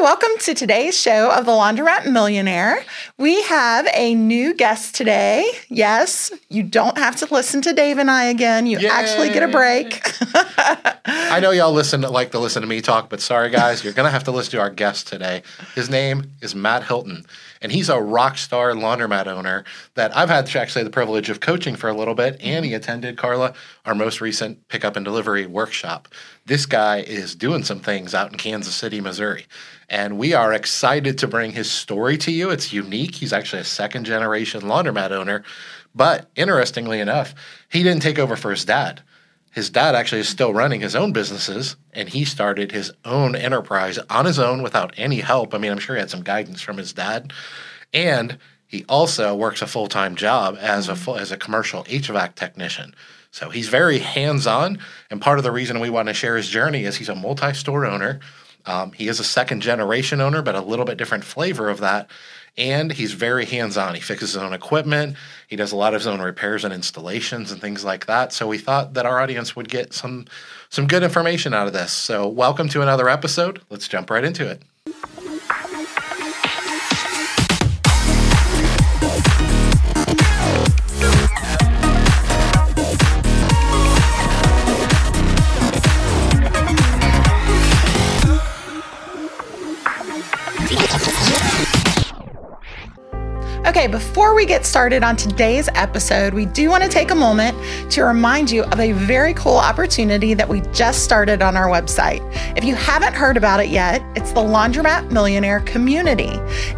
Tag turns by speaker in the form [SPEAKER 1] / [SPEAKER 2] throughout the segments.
[SPEAKER 1] welcome to today's show of the Laundromat Millionaire. We have a new guest today. Yes, you don't have to listen to Dave and I again. You Yay. actually get a break.
[SPEAKER 2] I know y'all listen like to listen to me talk, but sorry guys, you're gonna have to listen to our guest today. His name is Matt Hylton and he's a rock star laundromat owner that I've had actually the privilege of coaching for a little bit. And he attended Carla our most recent pickup and delivery workshop. This guy is doing some things out in Kansas City, Missouri, and we are excited to bring his story to you. It's unique. He's actually a second generation laundromat owner, but interestingly enough, he didn't take over for his dad his dad actually is still running his own businesses and he started his own enterprise on his own without any help. I mean, I'm sure he had some guidance from his dad. And he also works a full-time job as a full, as a commercial HVAC technician. So he's very hands-on and part of the reason we want to share his journey is he's a multi-store owner. Um, he is a second generation owner, but a little bit different flavor of that and he's very hands on. He fixes his own equipment, he does a lot of his own repairs and installations and things like that. So we thought that our audience would get some some good information out of this. So welcome to another episode. Let's jump right into it.
[SPEAKER 1] Okay, before we get started on today's episode, we do want to take a moment to remind you of a very cool opportunity that we just started on our website. If you haven't heard about it yet, it's the Laundromat Millionaire Community.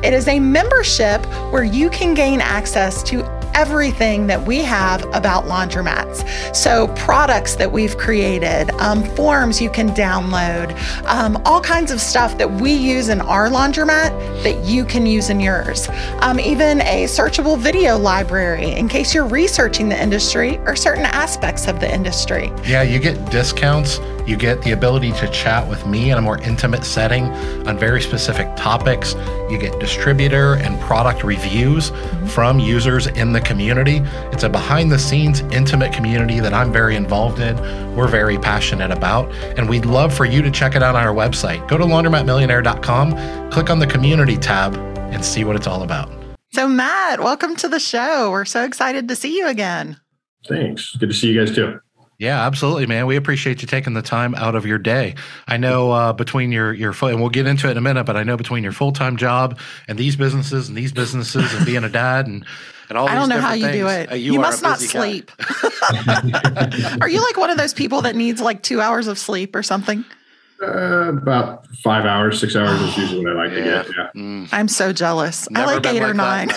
[SPEAKER 1] It is a membership where you can gain access to everything that we have about laundromats. So, products that we've created, um, forms you can download, um, all kinds of stuff that we use in our laundromat that you can use in yours. Um, even a searchable video library in case you're researching the industry or certain aspects of the industry.
[SPEAKER 2] Yeah, you get discounts you get the ability to chat with me in a more intimate setting on very specific topics. You get distributor and product reviews from users in the community. It's a behind the scenes, intimate community that I'm very involved in. We're very passionate about, and we'd love for you to check it out on our website. Go to laundromatmillionaire.com, click on the community tab, and see what it's all about.
[SPEAKER 1] So, Matt, welcome to the show. We're so excited to see you again.
[SPEAKER 3] Thanks. Good to see you guys too.
[SPEAKER 2] Yeah, absolutely, man. We appreciate you taking the time out of your day. I know uh, between your your and we'll get into it in a minute, but I know between your full time job and these businesses and these businesses and being a dad and and all. I
[SPEAKER 1] don't know how you
[SPEAKER 2] things,
[SPEAKER 1] do it. Uh, you, you must not sleep. are you like one of those people that needs like two hours of sleep or something?
[SPEAKER 3] Uh, about five hours, six hours is usually what I like yeah. to get. Yeah. Mm.
[SPEAKER 1] I'm so jealous. Never I like eight like or nine.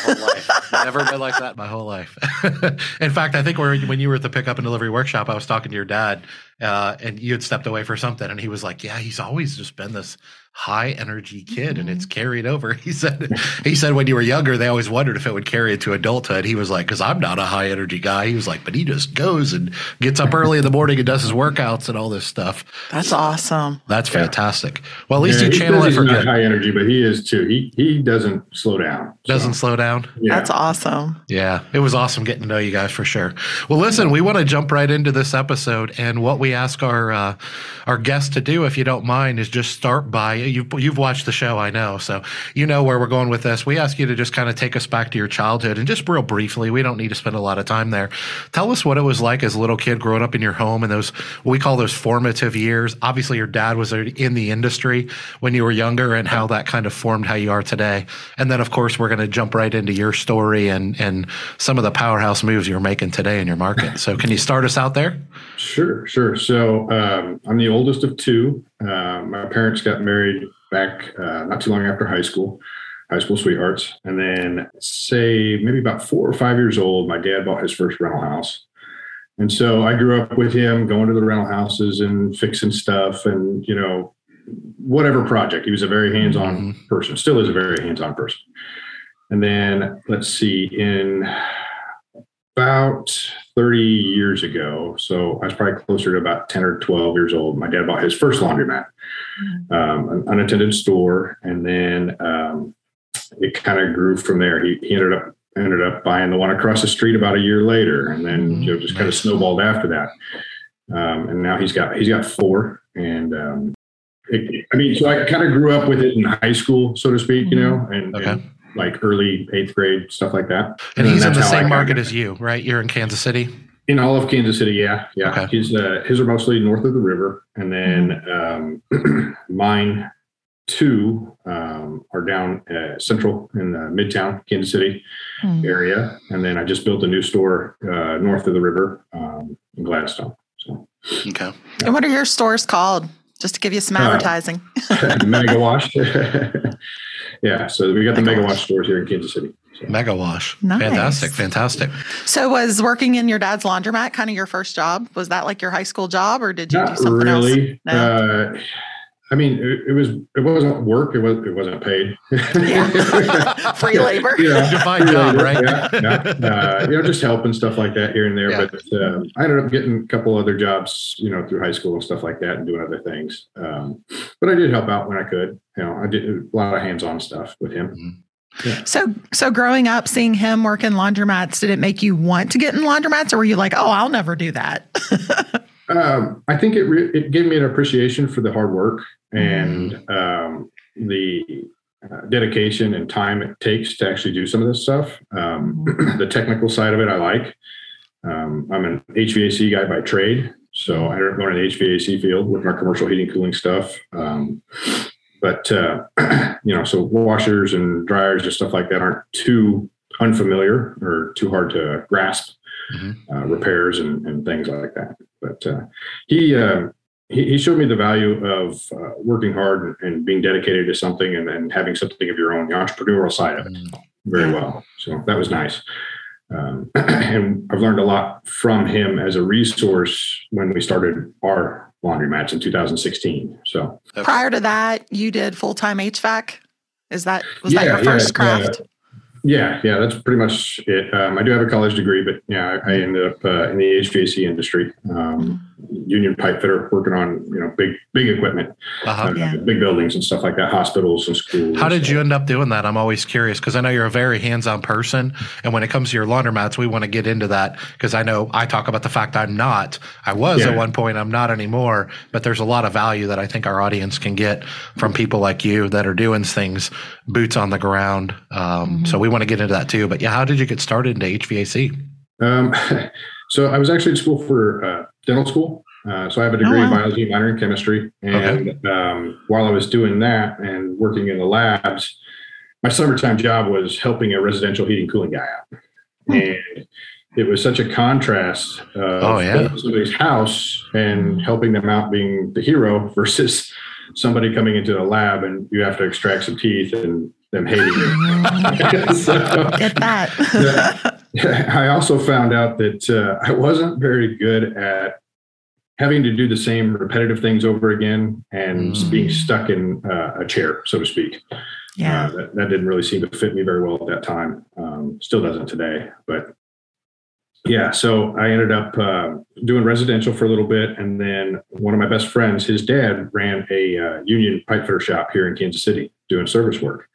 [SPEAKER 2] Never been like that my whole life. In fact, I think when you were at the pickup and delivery workshop, I was talking to your dad, uh, and you had stepped away for something, and he was like, "Yeah, he's always just been this high energy kid mm-hmm. and it's mm-hmm. carried over. He said he said when you were younger they always wondered if it would carry into adulthood. He was like cuz I'm not a high energy guy. He was like but he just goes and gets up early in the morning and does his workouts and all this stuff.
[SPEAKER 1] That's awesome.
[SPEAKER 2] That's yeah. fantastic. Well, at least yeah, you channel it for
[SPEAKER 3] not
[SPEAKER 2] good.
[SPEAKER 3] high energy, but he is too. He he doesn't slow down.
[SPEAKER 2] So. Doesn't slow down.
[SPEAKER 1] Yeah. That's awesome.
[SPEAKER 2] Yeah, it was awesome getting to know you guys for sure. Well, listen, we want to jump right into this episode and what we ask our uh, our guests to do if you don't mind is just start by you you've watched the show, I know. So you know where we're going with this. We ask you to just kind of take us back to your childhood and just real briefly, we don't need to spend a lot of time there. Tell us what it was like as a little kid growing up in your home and those, we call those formative years. Obviously, your dad was in the industry when you were younger and how that kind of formed how you are today. And then, of course, we're going to jump right into your story and, and some of the powerhouse moves you're making today in your market. So can you start us out there?
[SPEAKER 3] Sure, sure. So um, I'm the oldest of two. Uh, my parents got married back uh, not too long after high school, high school sweethearts. And then, say, maybe about four or five years old, my dad bought his first rental house. And so I grew up with him going to the rental houses and fixing stuff and, you know, whatever project. He was a very hands on mm-hmm. person, still is a very hands on person. And then, let's see, in about 30 years ago, so I was probably closer to about 10 or 12 years old, my dad bought his first laundromat, mm-hmm. um, an unattended store. And then um, it kind of grew from there. He, he, ended up ended up buying the one across the street about a year later, and then mm-hmm. you know, just kind of snowballed after that. Um, and now he's got he's got four, and um, it, I mean, so I kind of grew up with it in high school, so to speak, you know, and,
[SPEAKER 2] Okay.
[SPEAKER 3] and like early eighth grade stuff like that.
[SPEAKER 2] And
[SPEAKER 3] then
[SPEAKER 2] he's in the same market as you, right? You're in Kansas City.
[SPEAKER 3] in all of Kansas City. Yeah, yeah.
[SPEAKER 2] Okay.
[SPEAKER 3] His uh, his are mostly north of the river, and then um, mine two um, are down uh, central in uh, Midtown Kansas City
[SPEAKER 1] Hmm.
[SPEAKER 3] area, and then I just built a new store uh, north of the river um, in Gladstone. So
[SPEAKER 2] Okay.
[SPEAKER 1] And what are your stores called? Just to give you some
[SPEAKER 3] Uh,
[SPEAKER 1] advertising.
[SPEAKER 3] Mega Wash. yeah, so we got the
[SPEAKER 1] Mega
[SPEAKER 3] Mega
[SPEAKER 1] Wash.
[SPEAKER 3] Wash stores here in Kansas City. So.
[SPEAKER 2] Mega wash.
[SPEAKER 1] Nice.
[SPEAKER 2] Fantastic. Fantastic.
[SPEAKER 1] So was working in your dad's laundromat kind of your first job? Was that like your high school job or did you do
[SPEAKER 3] Not
[SPEAKER 1] something else?
[SPEAKER 3] really.
[SPEAKER 1] No?
[SPEAKER 3] Uh, I mean, it, it was it wasn't work. It was it wasn't paid.
[SPEAKER 1] Yeah. Free labor.
[SPEAKER 3] Yeah.
[SPEAKER 2] Defined job, right?
[SPEAKER 3] Yeah, yeah. Uh, you know, just help and stuff like that here and there.
[SPEAKER 2] Yeah.
[SPEAKER 3] But um, I ended up getting a couple other jobs, you know, through high school and stuff like that, and doing other things. Um, but I did help out when I could. You know, I did a lot of hands-on stuff with him.
[SPEAKER 1] So so growing up seeing him work in laundromats, did it make you want to get in laundromats or were you like, "Oh, I'll never do that?"
[SPEAKER 3] Um, I think it re- it gave me an appreciation for the hard work and um, the uh, dedication and time it takes to actually do some of this stuff. Um, the technical side of it, I like. Um, I'm an HVAC guy by trade, so I don't go in the HVAC field with my commercial heating cooling stuff. Um, but uh, you know, so washers and dryers and stuff like that aren't too unfamiliar or too hard to grasp.
[SPEAKER 2] Mhm.
[SPEAKER 3] Uh, repairs and, and things like that. But uh, he, uh, he he showed me the value of uh, working hard and, and being dedicated to something and, and having something of your own, the entrepreneurial side of it, very well. So that was nice. Um, and I've learned a lot from him as a resource when we started our laundry laundromats in 2016. So
[SPEAKER 1] Prior to that, you did full-time HVAC? Is that was that your first
[SPEAKER 3] uh,
[SPEAKER 1] craft?
[SPEAKER 3] Yeah, yeah, that's pretty much it. Um, I do have a college degree, but yeah, I, I ended up uh, in the HVAC industry, um, union pipe fitter, working on you know big big equipment,
[SPEAKER 2] Uh-huh.
[SPEAKER 3] uh,
[SPEAKER 1] Yeah.
[SPEAKER 3] big buildings and stuff like that, hospitals and schools.
[SPEAKER 2] How did you end up doing that? I'm always curious because I know you're a very hands-on person, and when it comes to your laundromats, we want to get into that because I know I talk about the fact I'm not. I was
[SPEAKER 3] Yeah.
[SPEAKER 2] at one point. I'm not anymore. But there's a lot of value that I think our audience can get from people like you that are doing things boots on the ground. Um, So we want to get into that too. But yeah, how did you get started into HVAC?
[SPEAKER 3] Um, so I was actually in school for uh, dental school. Uh, so I have a degree
[SPEAKER 1] Oh,
[SPEAKER 3] in biology, minor in chemistry. And um, while I was doing that and working in the labs, my summertime job was helping a residential heating cooling guy out.
[SPEAKER 1] Hmm.
[SPEAKER 3] And it was such a contrast of
[SPEAKER 2] Oh, yeah.
[SPEAKER 3] somebody's house and helping them out being the hero versus somebody coming into the lab and you have to extract some teeth and them hating you. So-
[SPEAKER 1] Get that.
[SPEAKER 3] I also found out that uh, I wasn't very good at having to do the same repetitive things over again and
[SPEAKER 2] Mm.
[SPEAKER 3] being stuck in uh, a chair, so to speak.
[SPEAKER 1] yeah.
[SPEAKER 3] Uh, that, that didn't really seem to fit me very well at that time. Um, still doesn't today, but yeah. So I ended up uh, doing residential for a little bit, and then one of my best friends, his dad ran a uh, union pipe fitter shop here in Kansas City, doing service work,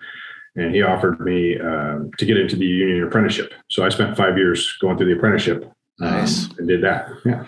[SPEAKER 3] and he offered me um to get into the union apprenticeship. So I spent five years going through the apprenticeship. um,
[SPEAKER 2] Nice.
[SPEAKER 3] and did that. Yeah.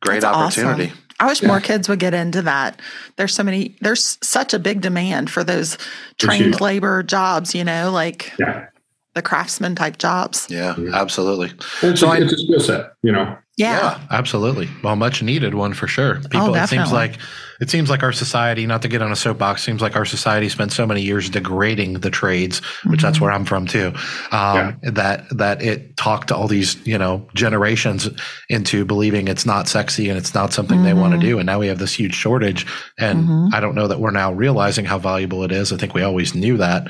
[SPEAKER 2] Great
[SPEAKER 1] That's awesome.
[SPEAKER 2] opportunity.
[SPEAKER 1] I wish
[SPEAKER 3] Yeah.
[SPEAKER 1] more kids would get into that. There's so many, there's such a big demand for those trained labor jobs, you know, like
[SPEAKER 3] Yeah.
[SPEAKER 1] the craftsman type jobs.
[SPEAKER 2] Yeah,
[SPEAKER 3] Yeah.
[SPEAKER 2] absolutely.
[SPEAKER 3] It's,
[SPEAKER 2] So
[SPEAKER 3] a,
[SPEAKER 2] I-
[SPEAKER 3] it's a skill set, you know.
[SPEAKER 1] Yeah. yeah.
[SPEAKER 2] absolutely. Well, much needed one for sure. People, it seems like it seems like our society. Not to get on a soapbox, seems like our society spent so many years degrading the trades, which that's
[SPEAKER 1] Mhm.
[SPEAKER 2] where I'm from too. Um, That that it talked all these you know generations into believing it's not sexy and it's not something they want to do, and now we have this huge shortage. And
[SPEAKER 1] Mhm.
[SPEAKER 2] I don't know that we're now realizing how valuable it is. I think we always knew that,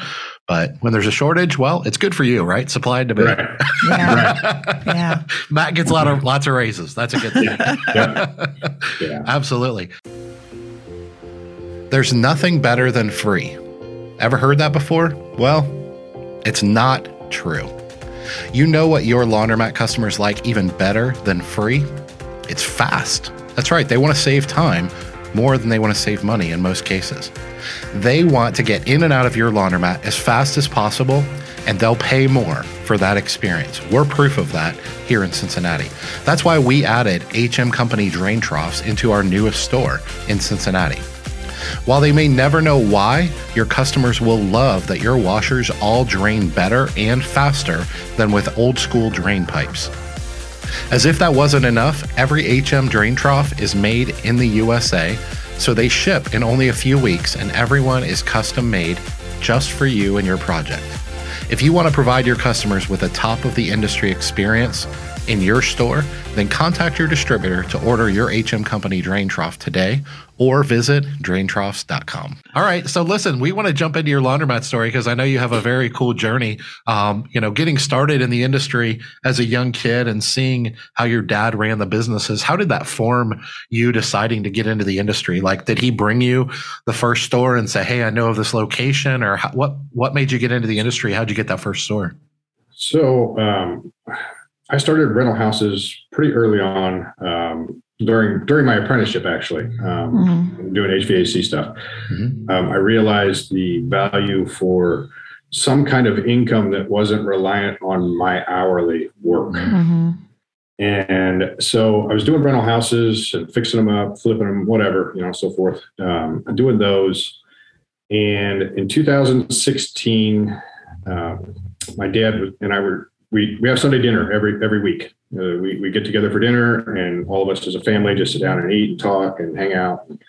[SPEAKER 2] but when there's a shortage, well, it's good for you, right? Supply and demand.
[SPEAKER 3] Right.
[SPEAKER 1] Yeah. Yeah.
[SPEAKER 2] Matt gets a lot of lots of raises. That's a good thing.
[SPEAKER 3] Yeah. Yeah.
[SPEAKER 2] Absolutely. There's nothing better than free. Ever heard that before? Well, it's not true. You know what your laundromat customers like even better than free? It's fast. That's right, they want to save time more than they want to save money in most cases. They want to get in and out of your laundromat as fast as possible, and they'll pay more for that experience. We're proof of that here in Cincinnati. That's why we added HM Company drain troughs into our newest store in Cincinnati. While they may never know why, your customers will love that your washers all drain better and faster than with old school drain pipes. As if that wasn't enough, every HM drain trough is made in the USA, so they ship in only a few weeks and everyone is custom made just for you and your project. If you want to provide your customers with a top of the industry experience in your store, then contact your distributor to order your HM Company drain trough today or visit draintroughs.com. All right. So listen, we want to jump into your laundromat story because I know you have a very cool journey. Um, you know, getting started in the industry as a young kid and seeing how your dad ran the businesses. How did that form you deciding to get into the industry? Like, did he bring you the first store and say, Hey, I know of this location or how, what, what made you get into the industry? How'd you get that first store?
[SPEAKER 3] So, um, I started rental houses pretty early on um, during during my apprenticeship, actually, um, mm-hmm. doing HVAC stuff. Mm-hmm. Um, I realized the value for some kind of income that wasn't reliant on my hourly work. Mm-hmm. And so I was doing rental houses and fixing them up, flipping them, whatever, you know, so forth, um, doing those. And in 2016, uh, my dad and I were we we have Sunday dinner every every week. Uh, we we get together for dinner, and all of us as a family just sit down and eat and talk and hang out and,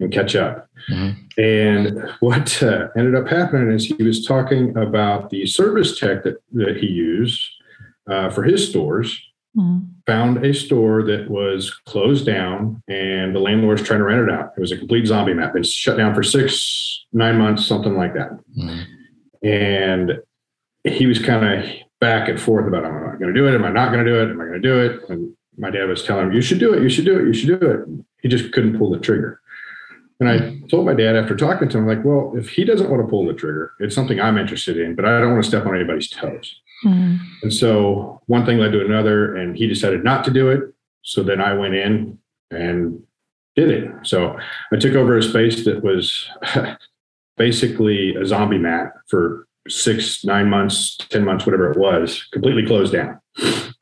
[SPEAKER 3] and catch up. Mm-hmm. And what uh, ended up happening is he was talking about the service tech that that he used uh, for his stores. Mm-hmm. Found a store that was closed down, and the landlord was trying to rent it out. It was a complete zombie mat. It's shut down for six, nine months, something like that. Mm-hmm. And he was kind of back and forth about am I going to do it? Am I not going to do it? Am I going to do it? And my dad was telling him, "You should do it. You should do it. You should do it." He just couldn't pull the trigger. And I told my dad after talking to him, like, well, if he doesn't want to pull the trigger, it's something I'm interested in, but I don't want to step on anybody's toes. Mm-hmm. And so one thing led to another, and he decided not to do it. So then I went in and did it. So I took over a space that was basically a zombie mat for six, nine months, 10 months, whatever it was, completely closed down.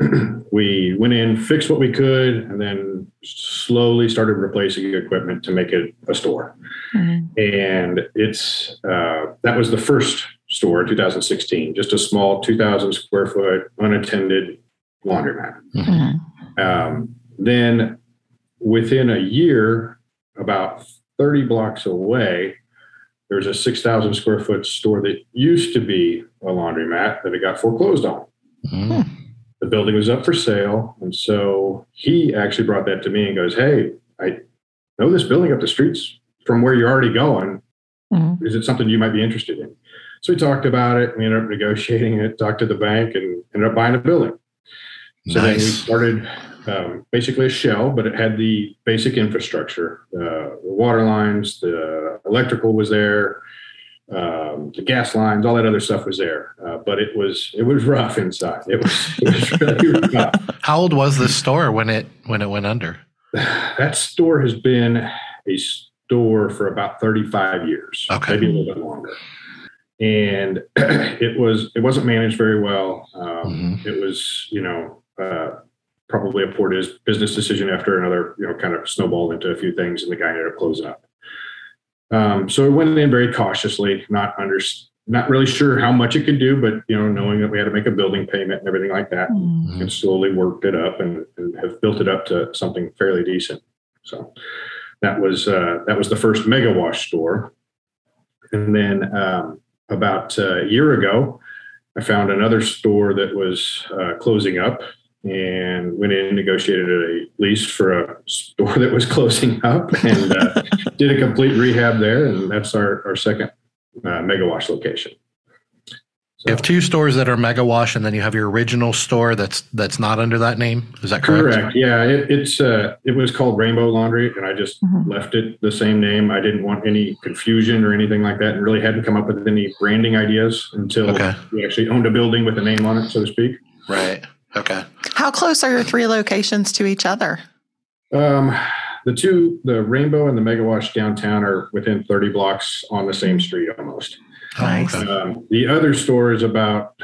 [SPEAKER 3] we went in, fixed what we could, and then slowly started replacing equipment to make it a store. Mm-hmm. And it's uh, that was the first store in 2016, just a small 2,000 square foot unattended laundromat. Mm-hmm. Um, then within a year, about 30 blocks away, there's a 6,000 square foot store that used to be a laundromat that it got foreclosed on. Mm. The building was up for sale. And so he actually brought that to me and goes, Hey, I know this building up the streets from where you're already going. Mm. Is it something you might be interested in? So we talked about it. We ended up negotiating it, talked to the bank, and ended up buying a building. So nice. then we started um, basically a shell, but it had the basic infrastructure. Uh, the water lines, the electrical was there, um, the gas lines, all that other stuff was there. Uh, but it was it was rough inside. It was, it was
[SPEAKER 2] really rough. How old was this store when it when it went under?
[SPEAKER 3] That store has been a store for about 35 years, okay. maybe a little bit longer. And it was it wasn't managed very well. Um, mm-hmm. It was you know uh, probably a poor business decision after another, you know, kind of snowballed into a few things, and the guy ended up closing up. Um, so I went in very cautiously, not under, not really sure how much it could do, but you know, knowing that we had to make a building payment and everything like that, mm-hmm. and slowly worked it up and, and, have built it up to something fairly decent. So that was uh, that was the first mega wash store, and then um, about a year ago, I found another store that was uh, closing up and went in and negotiated a lease for a store that was closing up and uh, did a complete rehab there. And that's our, our second uh, Mega Wash location.
[SPEAKER 2] So, you have two stores that are Mega Wash, and then you have your original store that's that's not under that name. Is that correct?
[SPEAKER 3] Correct. Yeah, it, it's uh, it was called Rainbow Laundry, and I just mm-hmm. left it the same name. I didn't want any confusion or anything like that, and really hadn't come up with any branding ideas until okay. we actually owned a building with a name on it, so to speak.
[SPEAKER 2] Right. Okay.
[SPEAKER 1] How close are your three locations to each other?
[SPEAKER 3] Um, the two, the Rainbow and the Mega Wash downtown, are within 30 blocks on the same street almost.
[SPEAKER 1] Nice.
[SPEAKER 3] Um, the other store is about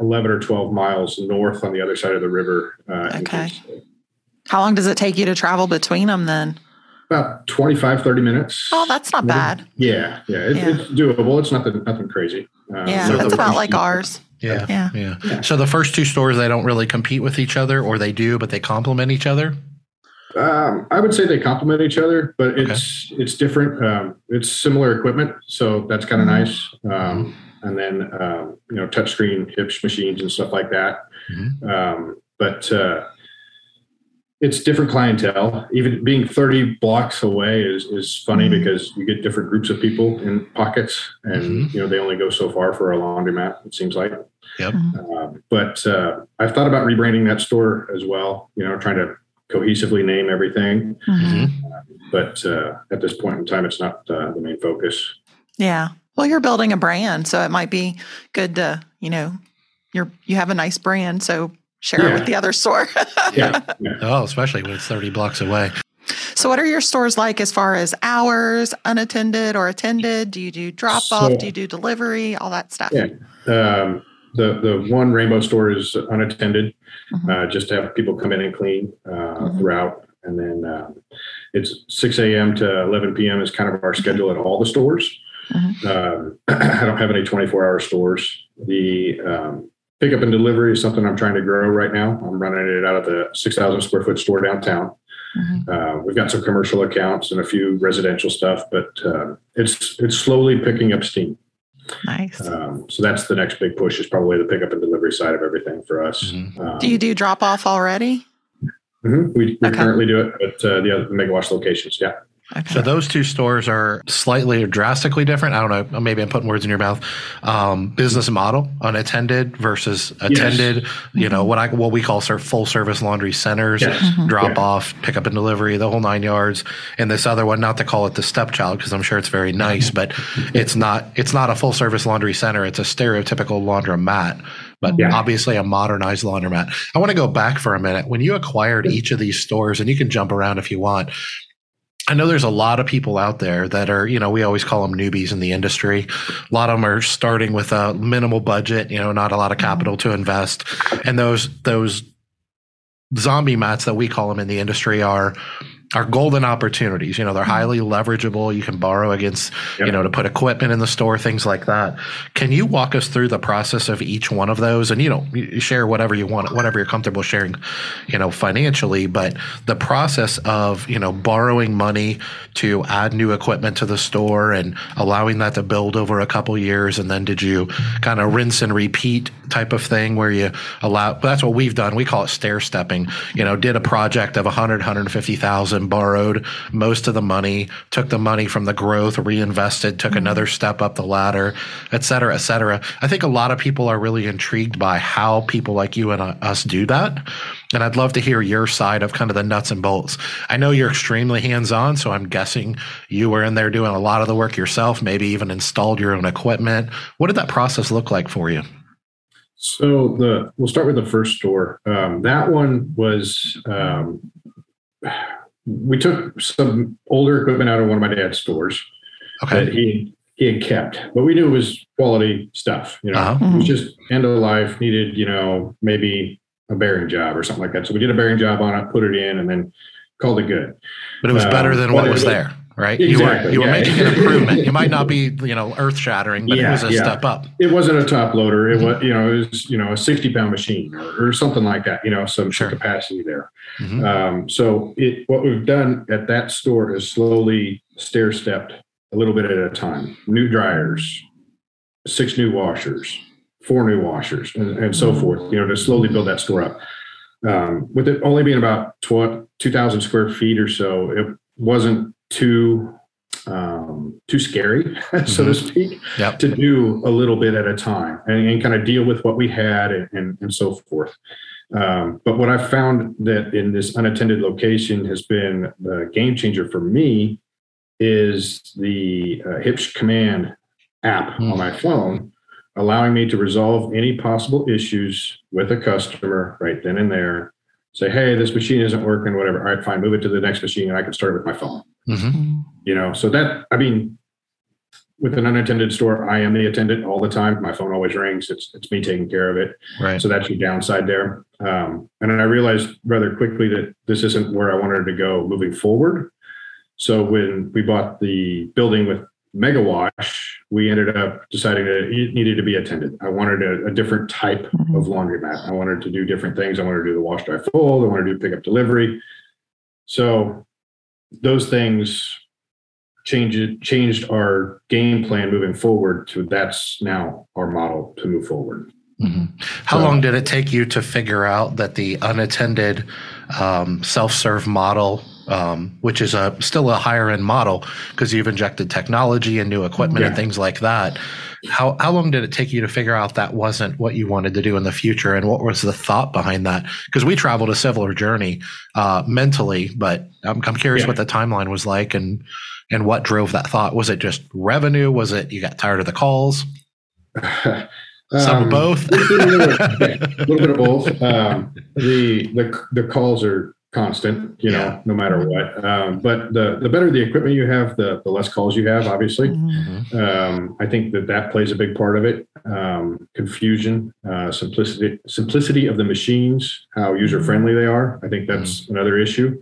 [SPEAKER 3] 11 or 12 miles north on the other side of the river.
[SPEAKER 1] Uh, okay. How long does it take you to travel between them then?
[SPEAKER 3] About 25, 30 minutes.
[SPEAKER 1] Oh, that's not bad.
[SPEAKER 3] Yeah, yeah, it,
[SPEAKER 1] Yeah.
[SPEAKER 3] it's doable. It's nothing, nothing crazy. Um,
[SPEAKER 1] Yeah,
[SPEAKER 2] so
[SPEAKER 1] that's
[SPEAKER 2] the-
[SPEAKER 1] about like ours.
[SPEAKER 2] Yeah.
[SPEAKER 1] Yeah.
[SPEAKER 2] Yeah.
[SPEAKER 3] Yeah.
[SPEAKER 2] So the first two stores, they don't really compete with each other, or they do, but they complement each other.
[SPEAKER 3] Um, I would say they complement each other, but it's it's different. Um, it's similar equipment, so that's kind of
[SPEAKER 1] Mhm.
[SPEAKER 3] nice. Um, and then um, you know, touchscreen Huebsch machines and stuff like that.
[SPEAKER 2] Mhm.
[SPEAKER 3] Um, but uh, it's different clientele. Even being thirty blocks away is is funny
[SPEAKER 1] Mhm.
[SPEAKER 3] because you get different groups of people in pockets, and
[SPEAKER 2] Mhm.
[SPEAKER 3] you know they only go so far for a laundromat. It seems like.
[SPEAKER 2] Yep.
[SPEAKER 3] Um, but uh, I've thought about rebranding that store as well. You know, trying to cohesively name everything
[SPEAKER 1] Mhm.
[SPEAKER 3] but uh, at this point in time, it's not uh, the main focus.
[SPEAKER 1] Yeah. Well, you're building a brand, so it might be good to, you know, you're you have a nice brand, so share it with the other store.
[SPEAKER 3] Yeah, yeah.
[SPEAKER 2] Oh, especially when it's 30 blocks away.
[SPEAKER 1] so what are your stores like as far as hours, unattended or attended? Do you do drop off?
[SPEAKER 3] So-
[SPEAKER 1] do you do delivery? All that stuff.
[SPEAKER 3] Yeah. Um, the the one rainbow store is unattended,
[SPEAKER 1] Mhm.
[SPEAKER 3] uh, just to have people come in and clean uh,
[SPEAKER 1] Mhm.
[SPEAKER 3] throughout, and then um, it's 6 a.m. to 11 p.m. is kind of our schedule at all the stores.
[SPEAKER 1] Mhm.
[SPEAKER 3] Um, I don't have any 24 hour stores. The um, pickup and delivery is something I'm trying to grow right now. I'm running it out of the 6,000 square foot store downtown.
[SPEAKER 1] Mhm.
[SPEAKER 3] Uh, we've got some commercial accounts and a few residential stuff, but uh, it's it's slowly picking up steam.
[SPEAKER 1] Nice.
[SPEAKER 3] Um, so that's the next big push is probably the pickup and delivery side of everything for us.
[SPEAKER 2] Mhm.
[SPEAKER 3] Um,
[SPEAKER 1] do you do drop off already?
[SPEAKER 3] mhm, we, we
[SPEAKER 1] Okay.
[SPEAKER 3] currently do it at uh, the other mega wash locations. Yeah.
[SPEAKER 1] Okay.
[SPEAKER 2] So those two stores are slightly or drastically different. I don't know. Maybe I'm putting words in your mouth. Um, business model, unattended versus attended. You know what I what we call sort of full service laundry centers,
[SPEAKER 3] Yes.
[SPEAKER 1] Mhm.
[SPEAKER 2] drop
[SPEAKER 3] Yeah.
[SPEAKER 2] off, pick up and delivery, the whole nine yards. And this other one, not to call it the stepchild because I'm sure it's very nice, but it's not. It's not a full service laundry center. It's a stereotypical laundromat, but
[SPEAKER 3] Yeah.
[SPEAKER 2] obviously a modernized laundromat. I want to go back for a minute. When you acquired each of these stores, and you can jump around if you want. I know there's a lot of people out there that are, you know, we always call them newbies in the industry. A lot of them are starting with a minimal budget, you know, not a lot of mm-hmm. capital to invest. And those those zombie mats that we call them in the industry are are golden opportunities. You know, they're mm-hmm. highly leverageable. You can borrow against, you know, to put equipment in the store, things like that. Can you walk us through the process of each one of those? And you know, you share whatever you want, whatever you're comfortable sharing, you know, financially. But the process of you know borrowing money to add new equipment to the store and allowing that to build over a couple years, and then did you kind of rinse and repeat type of thing where you allow? That's what we've done. We call it stair stepping. You know, did a project of 100, 150,000, borrowed most of the money, took the money from the growth, reinvested, took another step up the ladder, et cetera, et cetera. I think a lot of people are really intrigued by how people like you and uh, us do that. And I'd love to hear your side of kind of the nuts and bolts. I know you're extremely hands on, so I'm guessing you were in there doing a lot of the work yourself, maybe even installed your own equipment. What did that process look like for you?
[SPEAKER 3] So the we'll start with the first store. Um, that one was um, we took some older equipment out of one of my dad's stores that
[SPEAKER 2] Okay.
[SPEAKER 3] he he had kept, but we knew it was quality stuff. You know,
[SPEAKER 2] Uh-huh.
[SPEAKER 3] it was just end of life needed. You know, maybe a bearing job or something like that. So we did a bearing job on it, put it in, and then called it good.
[SPEAKER 2] But it was better
[SPEAKER 3] Um,
[SPEAKER 2] than what was
[SPEAKER 3] was-
[SPEAKER 2] there, right? You were,
[SPEAKER 3] Exactly,
[SPEAKER 2] you were
[SPEAKER 3] yeah.
[SPEAKER 2] making an improvement. You might not be, you know, earth shattering, but it was a
[SPEAKER 3] yeah.
[SPEAKER 2] step up.
[SPEAKER 3] It wasn't a top loader. It
[SPEAKER 2] Mhm.
[SPEAKER 3] was, you know, it was, you know, a 60 pound machine or, or something like that, you know, some,
[SPEAKER 2] Sure.
[SPEAKER 3] capacity there.
[SPEAKER 2] Mhm.
[SPEAKER 3] Um, so it, what we've done at that store is slowly stair stepped a little bit at a time. New dryers, six new washers, four new washers, and, and so
[SPEAKER 1] Mhm.
[SPEAKER 3] forth. You know, to slowly build that store up. Um, with it only being about tw- 2,000 square feet or so, it wasn't too um, too scary, so to
[SPEAKER 2] Mhm.
[SPEAKER 3] speak
[SPEAKER 2] Yep.
[SPEAKER 3] to do a little bit at a time and, and kind of deal with what we had and, and, and so forth. Um, but what I've found that in this unattended location has been the game changer for me is the uh, Huebsch Command app
[SPEAKER 2] Hmm.
[SPEAKER 3] on my phone, allowing me to resolve any possible issues with a customer right then and there. Say, hey, this machine isn't working, whatever. All right, fine, move it to the next machine, and I can start it with my phone
[SPEAKER 2] Mhm.
[SPEAKER 3] you know so that i mean with an unattended store i am the attendant all the time my phone always rings it's, it's me taking care of it
[SPEAKER 2] Right.
[SPEAKER 3] so that's your downside there um, and i realized rather quickly that this isn't where i wanted to go moving forward So when we bought the building with Mega Wash, we ended up deciding that it needed to be attended. I wanted a, a different type
[SPEAKER 4] Mhm.
[SPEAKER 3] of laundromat. I wanted to do different things. I wanted to do the wash, dry, fold. I wanted to do pickup, delivery. So those things changed changed our game plan moving forward to that's now our model to move forward.
[SPEAKER 2] Mhm. How
[SPEAKER 3] So-
[SPEAKER 2] long did it take you to figure out that the unattended um, self-serve model, um, which is a still a higher end model because you've injected technology and new equipment and things like that? How how long did it take you to figure out that wasn't what you wanted to do in the future, and what was the thought behind that? Because we traveled a similar journey uh, mentally, but I'm, I'm curious
[SPEAKER 3] Yeah.
[SPEAKER 2] what the timeline was like and and what drove that thought. Was it just revenue? Was it you got tired of the calls? Some of
[SPEAKER 3] Um,
[SPEAKER 2] both.
[SPEAKER 3] a little bit of both. Um, the the the calls are constant, you know,
[SPEAKER 2] Yeah.
[SPEAKER 3] no matter what. Um, but the the better the equipment you have, the the less calls you have. Obviously,
[SPEAKER 4] Mhm.
[SPEAKER 2] Mhm.
[SPEAKER 3] um, I think that that plays a big part of it. Um, confusion, uh, simplicity, simplicity of the machines, how user friendly they are. I think that's another issue.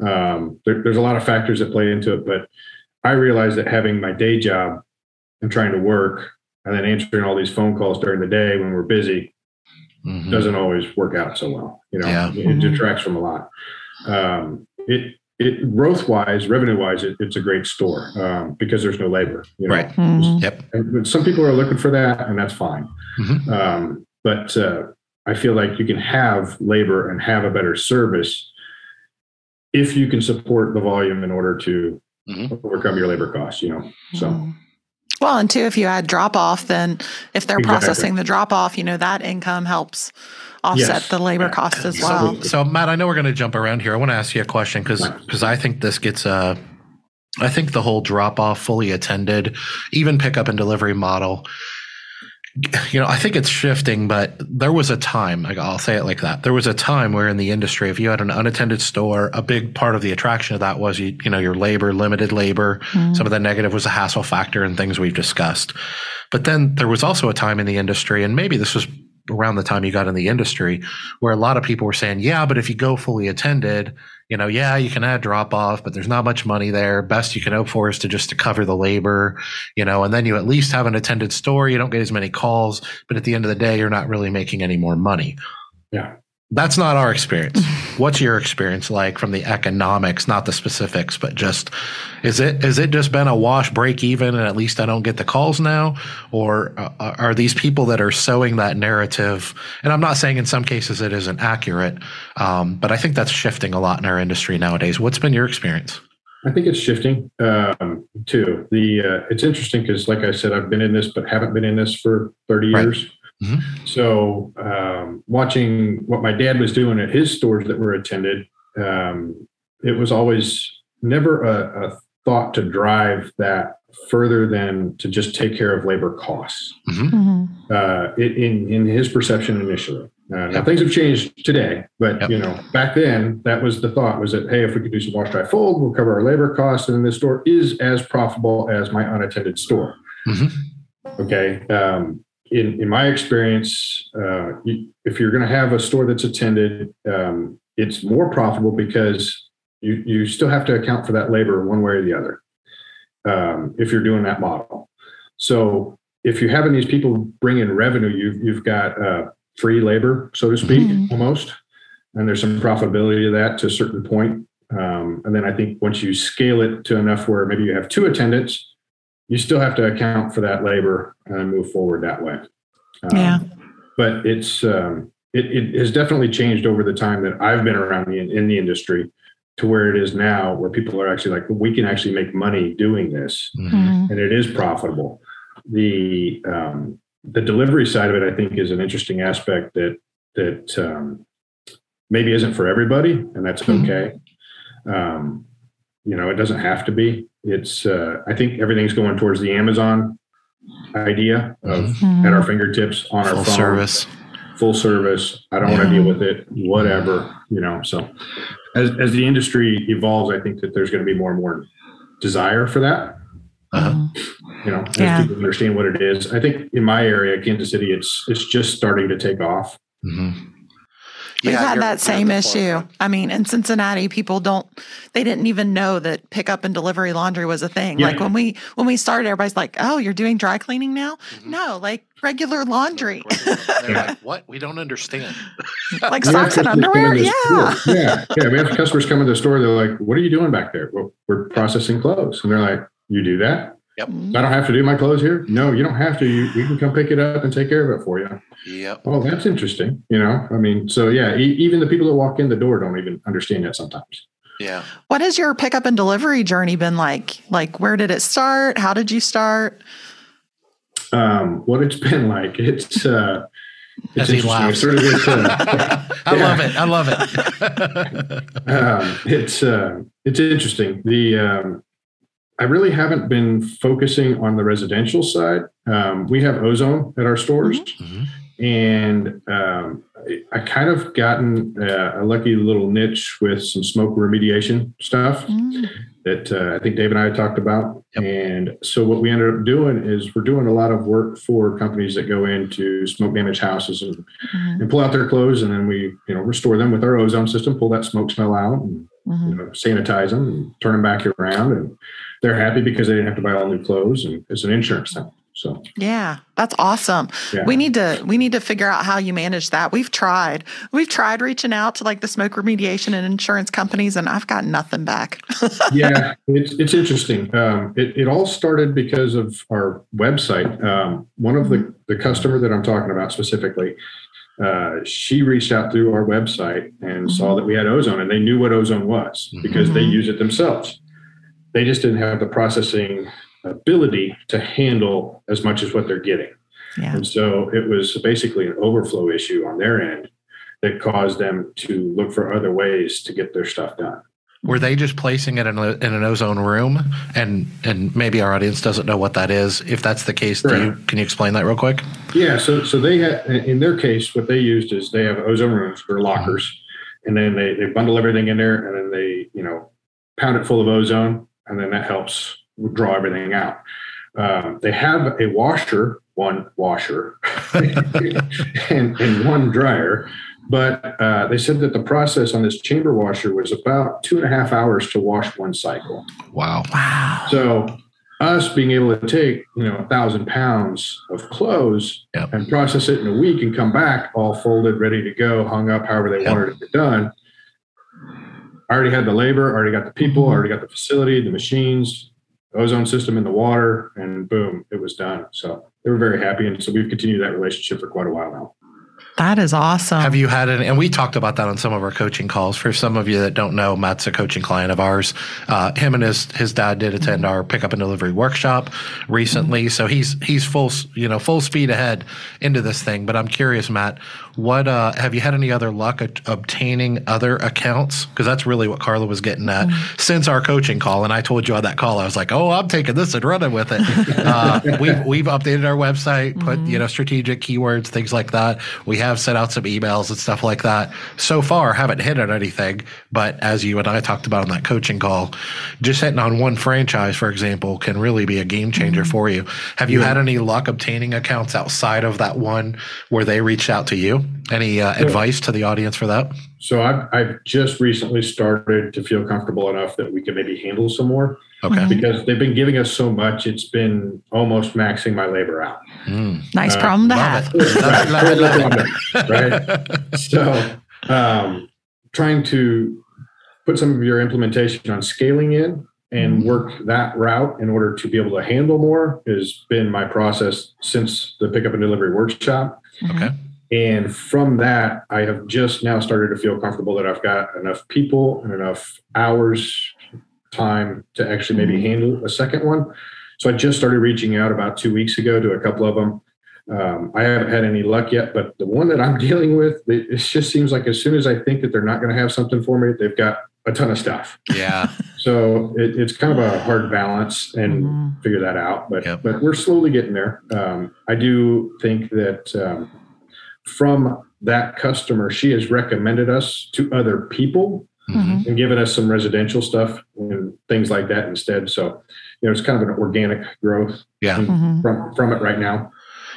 [SPEAKER 3] Um, there, there's a lot of factors that play into it, but I realize that having my day job and trying to work and then answering all these phone calls during the day when we're busy
[SPEAKER 2] Mhm.
[SPEAKER 3] doesn't always work out so well. You know,
[SPEAKER 2] Yeah.
[SPEAKER 3] it
[SPEAKER 4] Mhm.
[SPEAKER 3] detracts from a lot. Um, it it growth wise, revenue wise, it, it's a great store um, because there's no labor. You know,
[SPEAKER 2] Right.
[SPEAKER 4] Mhm.
[SPEAKER 2] Yep.
[SPEAKER 3] And some people are looking for that, and that's fine.
[SPEAKER 2] Mhm.
[SPEAKER 3] Um, but uh, I feel like you can have labor and have a better service if you can support the volume in order to
[SPEAKER 2] Mhm.
[SPEAKER 3] overcome your labor costs. You know, so.
[SPEAKER 1] Well, and two, if you add drop off, then if they're
[SPEAKER 3] Exactly.
[SPEAKER 1] processing the drop off, you know, that income helps offset
[SPEAKER 3] Yes.
[SPEAKER 1] the labor
[SPEAKER 3] Yeah.
[SPEAKER 1] costs as
[SPEAKER 2] So,
[SPEAKER 1] well.
[SPEAKER 2] so Matt, I know we're going to jump around here. I want to ask you a question because because I think this gets uh, I think the whole drop off, fully attended, even pickup and delivery model. You know, I think it's shifting, but there was a time. Like I'll say it like that. There was a time where in the industry, if you had an unattended store, a big part of the attraction of that was you, you know your labor, limited labor.
[SPEAKER 4] Mhm.
[SPEAKER 2] Some of the negative was a hassle factor and things we've discussed. But then there was also a time in the industry, and maybe this was around the time you got in the industry, where a lot of people were saying, yeah, but if you go fully attended, you know, yeah, you can add drop off, but there's not much money there. Best you can hope for is to just to cover the labor, you know, and then you at least have an attended store. You don't get as many calls, but at the end of the day, you're not really making any more money.
[SPEAKER 3] Yeah.
[SPEAKER 2] That's not our experience. What's your experience like from the economics, not the specifics, but just is it is it just been a wash break even and at least I don't get the calls now or uh, are these people that are sowing that narrative and I'm not saying in some cases it isn't accurate um, but I think that's shifting a lot in our industry nowadays. What's been your experience?
[SPEAKER 3] I think it's shifting um, too. The uh, it's interesting because, like I said, I've been in this, but haven't been in this for thirty
[SPEAKER 2] Right.
[SPEAKER 3] years.
[SPEAKER 2] Mhm.
[SPEAKER 3] So, um, watching what my dad was doing at his stores that were attended, um, it was always never a, a thought to drive that further than to just take care of labor costs.
[SPEAKER 2] Mhm.
[SPEAKER 4] Mhm.
[SPEAKER 3] Uh, it, in in his perception initially. Uh, now things have changed today, but
[SPEAKER 2] Yep.
[SPEAKER 3] you know, back then that was the thought was that hey, if we could do some wash, dry, fold, we'll cover our labor costs, and then this store is as profitable as my unattended store.
[SPEAKER 2] Mhm.
[SPEAKER 3] Okay. Um, in in my experience, uh, you, if you're going to have a store that's attended, um, it's more profitable because you you still have to account for that labor one way or the other. Um, if you're doing that model, so if you're having these people bring in revenue, you've you've got uh, free labor, so to speak,
[SPEAKER 4] Mhm.
[SPEAKER 3] almost, and there's some profitability to that to a certain point. Um, and then I think once you scale it to enough where maybe you have two attendants, you still have to account for that labor and move forward that way. Um,
[SPEAKER 1] Yeah.
[SPEAKER 3] But it's um, it, it has definitely changed over the time that I've been around the, in the industry to where it is now, where people are actually like, we can actually make money doing this,
[SPEAKER 2] Mhm.
[SPEAKER 4] Mhm.
[SPEAKER 3] and it is profitable. The um, the delivery side of it, I think, is an interesting aspect that that um, maybe isn't for everybody, and that's
[SPEAKER 4] Mhm.
[SPEAKER 3] okay. Um, you know, it doesn't have to be. It's uh, I think everything's going towards the Amazon idea of
[SPEAKER 4] Mhm.
[SPEAKER 3] at our fingertips on our phone.
[SPEAKER 2] Full service.
[SPEAKER 3] full service. I don't want to deal with it, whatever. You know, so as as the industry evolves, I think that there's going to be more and more desire for that
[SPEAKER 2] Uh-huh.
[SPEAKER 3] You know, as
[SPEAKER 1] Yeah.
[SPEAKER 3] people understand what it is. I think in my area, Kansas City, it's it's just starting to take off.
[SPEAKER 2] hmm
[SPEAKER 1] We've
[SPEAKER 2] Yeah,
[SPEAKER 1] had that same issue. I mean, in Cincinnati, people don't they didn't even know that pickup and delivery laundry was a thing.
[SPEAKER 3] Yeah.
[SPEAKER 1] Like when we when we started, everybody's like, "Oh, you're doing dry cleaning now?"
[SPEAKER 2] Mm-hmm.
[SPEAKER 1] No, like regular laundry,
[SPEAKER 2] They're like, what? We don't understand.
[SPEAKER 1] like socks and underwear.
[SPEAKER 3] in
[SPEAKER 1] Yeah.
[SPEAKER 3] yeah, yeah. We have customers come in the store. They're like, "What are you doing back there?" Well, we're processing clothes, and they're like, "You do that?
[SPEAKER 1] Mm-hmm.
[SPEAKER 3] I don't have to do my clothes here. No, you don't have to. You, we can come pick it up and take care of it for you."
[SPEAKER 2] Yep.
[SPEAKER 3] Oh, that's interesting. You know, I mean, so yeah, e- even the people that walk in the door don't even understand that sometimes.
[SPEAKER 2] Yeah.
[SPEAKER 1] What has your pickup and delivery journey been like? Like, where did it start? How did you start?
[SPEAKER 3] Um, what it's been like, it's uh, it's
[SPEAKER 2] he
[SPEAKER 3] interesting.
[SPEAKER 2] laughs.
[SPEAKER 3] It's sort of this, uh,
[SPEAKER 2] I
[SPEAKER 3] Yeah.
[SPEAKER 2] love it. I love it.
[SPEAKER 3] um, it's uh, it's interesting. The um, I really haven't been focusing on the residential side. Um, we have ozone at our stores,
[SPEAKER 2] Mhm.
[SPEAKER 3] and um, I, I kind of gotten uh, a lucky little niche with some smoke remediation stuff
[SPEAKER 1] Mm,
[SPEAKER 3] that uh, I think Dave and I talked about.
[SPEAKER 2] Yep.
[SPEAKER 3] And so what we ended up doing is we're doing a lot of work for companies that go into smoke damaged houses and,
[SPEAKER 1] mhm,
[SPEAKER 3] and pull out their clothes, and then we you know restore them with our ozone system, pull that smoke smell out, and
[SPEAKER 1] mhm.
[SPEAKER 3] you know, sanitize them and turn them back around. And they're happy because they didn't have to buy all new clothes and it's an insurance thing. So
[SPEAKER 1] Yeah, that's awesome.
[SPEAKER 3] yeah.
[SPEAKER 1] We need to we need to figure out how you manage that. We've tried. We've tried reaching out to like the smoke remediation and insurance companies, and I've got nothing back.
[SPEAKER 3] yeah, it's it's interesting. Um, it, it all started because of our website. Um, one of the the customer that I'm talking about specifically, uh, she reached out through our website and saw that we had ozone, and they knew what ozone was because they
[SPEAKER 1] Mhm.
[SPEAKER 3] use it themselves. They just didn't have the processing ability to handle as much as what they're getting.
[SPEAKER 1] Yeah.
[SPEAKER 3] And so it was basically an overflow issue on their end that caused them to look for other ways to get their stuff done.
[SPEAKER 2] Were they just placing it in, a, in an ozone room? And and maybe our audience doesn't know what that is. If that's the case, do you, can you explain that real quick?
[SPEAKER 3] Yeah, so so they had in their case, what they used is they have ozone rooms or lockers, and then they they bundle everything in there, and then they you know pound it full of ozone, and then that helps draw everything out. Um, they have a washer, one washer, and, and one dryer, but uh, they said that the process on this chamber washer was about two and a half hours to wash one cycle.
[SPEAKER 2] Wow.
[SPEAKER 1] Wow.
[SPEAKER 3] So us being able to take, you know, a thousand pounds of clothes
[SPEAKER 2] Yep.
[SPEAKER 3] and process it in a week and come back all folded, ready to go, hung up, however they
[SPEAKER 2] Yep.
[SPEAKER 3] wanted it done. I already had the labor, already got the people,
[SPEAKER 1] Mhm.
[SPEAKER 3] already got the facility, the machines, ozone system in the water, and boom, it was done. So they were very happy. And so we've continued that relationship for quite a while now.
[SPEAKER 1] That is awesome.
[SPEAKER 2] Have you had any? And we talked about that on some of our coaching calls. For some of you that don't know, Matt's a coaching client of ours. Uh, him and his his dad did attend our pickup and delivery workshop recently, so he's he's full you know full speed ahead into this thing. But I'm curious, Matt, what uh, have you had any other luck at obtaining other accounts? Because that's really what Carla was getting at since our coaching call. And I told you on that call, I was like, oh, I'm taking this and running with it. uh, we've we've updated our website, put you know strategic keywords, things like that. We have sent out some emails and stuff like that. So far, haven't hit on anything. But as you and I talked about on that coaching call, just hitting on one franchise, for example, can really be a game changer for you. Have you
[SPEAKER 3] Yeah.
[SPEAKER 2] had any luck obtaining accounts outside of that one where they reached out to you? Any uh, advice to the audience for that?
[SPEAKER 3] So I've, I've just recently started to feel comfortable enough that we can maybe handle some more
[SPEAKER 2] Okay.
[SPEAKER 1] Mhm.
[SPEAKER 3] because they've been giving us so much. It's been almost maxing my labor out.
[SPEAKER 2] Mm.
[SPEAKER 1] nice
[SPEAKER 3] uh,
[SPEAKER 1] problem to have.
[SPEAKER 2] it.
[SPEAKER 3] right? So, um, trying to put some of your implementation on scaling in and work that route in order to be able to handle more has been my process since the pickup and delivery workshop.
[SPEAKER 2] Okay.
[SPEAKER 3] And from that, I have just now started to feel comfortable that I've got enough people and enough hours time to actually maybe handle a second one. So I just started reaching out about two weeks ago to a couple of them. Um, I haven't had any luck yet, but the one that I'm dealing with, it, it just seems like as soon as I think that they're not going to have something for me, they've got a ton of stuff.
[SPEAKER 2] Yeah.
[SPEAKER 3] So it, it's kind of a hard balance and
[SPEAKER 1] Mhm.
[SPEAKER 3] figure that out. But
[SPEAKER 2] Yep.
[SPEAKER 3] but we're slowly getting there. Um, I do think that um, from that customer, she has recommended us to other people
[SPEAKER 2] Mhm.
[SPEAKER 3] and given us some residential stuff and things like that instead. So you know, it's kind of an organic growth
[SPEAKER 2] Yeah.
[SPEAKER 1] Mhm.
[SPEAKER 3] from from it right now.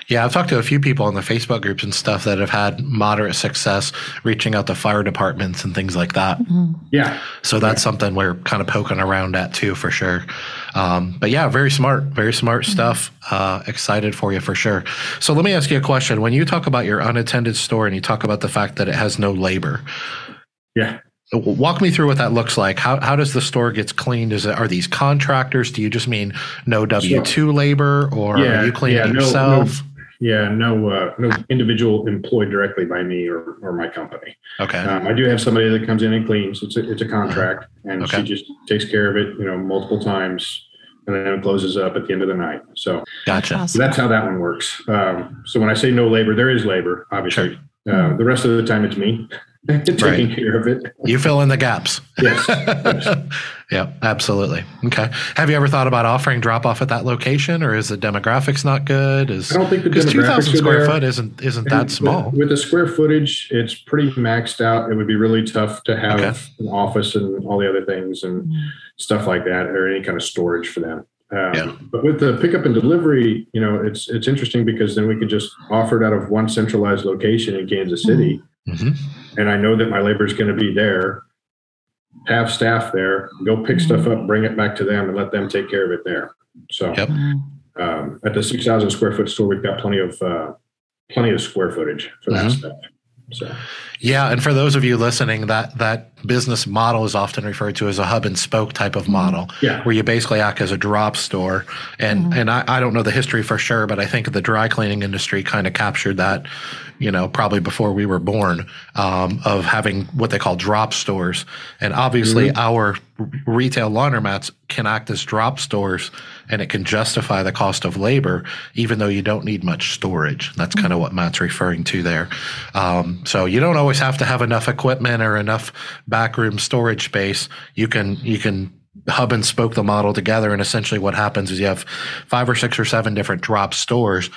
[SPEAKER 2] Yeah, I've talked to a few people in the Facebook groups and stuff that have had moderate success reaching out to fire departments and things like that.
[SPEAKER 3] Mm-hmm. Yeah.
[SPEAKER 2] So that's yeah. something we're kind of poking around at too, for sure. Um, but yeah, very smart, very smart mm-hmm. stuff. Uh, excited for you for sure. So let me ask you a question. When you talk about your unattended store and you talk about the fact that it has no labor,
[SPEAKER 3] yeah.
[SPEAKER 2] Walk me through what that looks like. How, how does the store gets cleaned? Is it are these contractors? Do you just mean no W two labor, or yeah, are you cleaning yeah, no, yourself?
[SPEAKER 3] No, yeah, no, uh, no individual employed directly by me or, or my company.
[SPEAKER 2] Okay.
[SPEAKER 3] Um, I do have somebody that comes in and cleans. It's a, it's a contract, and okay. she just takes care of it, you know, multiple times, and then it closes up at the end of the night. So,
[SPEAKER 2] gotcha.
[SPEAKER 3] So that's how that one works. Um, so when I say no labor, there is labor, obviously. Sure. Uh, the rest of the time, it's me. taking right. care of it.
[SPEAKER 2] You fill in the gaps.
[SPEAKER 3] Yes. yes.
[SPEAKER 2] Yeah, absolutely. Okay. Have you ever thought about offering drop off at that location, or is the demographics not good? Is
[SPEAKER 3] I don't think the
[SPEAKER 2] because two thousand square foot isn't isn't and that small.
[SPEAKER 3] With, with, the square footage, it's pretty maxed out. It would be really tough to have okay. an office and all the other things and mm. stuff like that, or any kind of storage for them. Um, yeah. But with the pickup and delivery, you know, it's it's interesting because then we could just offer it out of one centralized location in Kansas City. Mm Mm-hmm. And I know that my labor is going to be there. Have staff there, go pick mm-hmm. stuff up, bring it back to them, and let them take care of it there. So, yep. um, at the six thousand square foot store, we've got plenty of uh, plenty of square footage for that mm-hmm. stuff. So.
[SPEAKER 2] Yeah, and for those of you listening, that that business model is often referred to as a hub and spoke type of model,
[SPEAKER 3] yeah.
[SPEAKER 2] where you basically act as a drop store. And mm-hmm. and I, I don't know the history for sure, but I think the dry cleaning industry kind of captured that you know, probably before we were born, um, of having what they call drop stores. And obviously, mm-hmm. our retail laundromats can act as drop stores and it can justify the cost of labor, even though you don't need much storage. That's kind of what Matt's referring to there. Um, so you don't always have to have enough equipment or enough backroom storage space. You can, you can hub and spoke the model together. And essentially what happens is you have five or six or seven different drop stores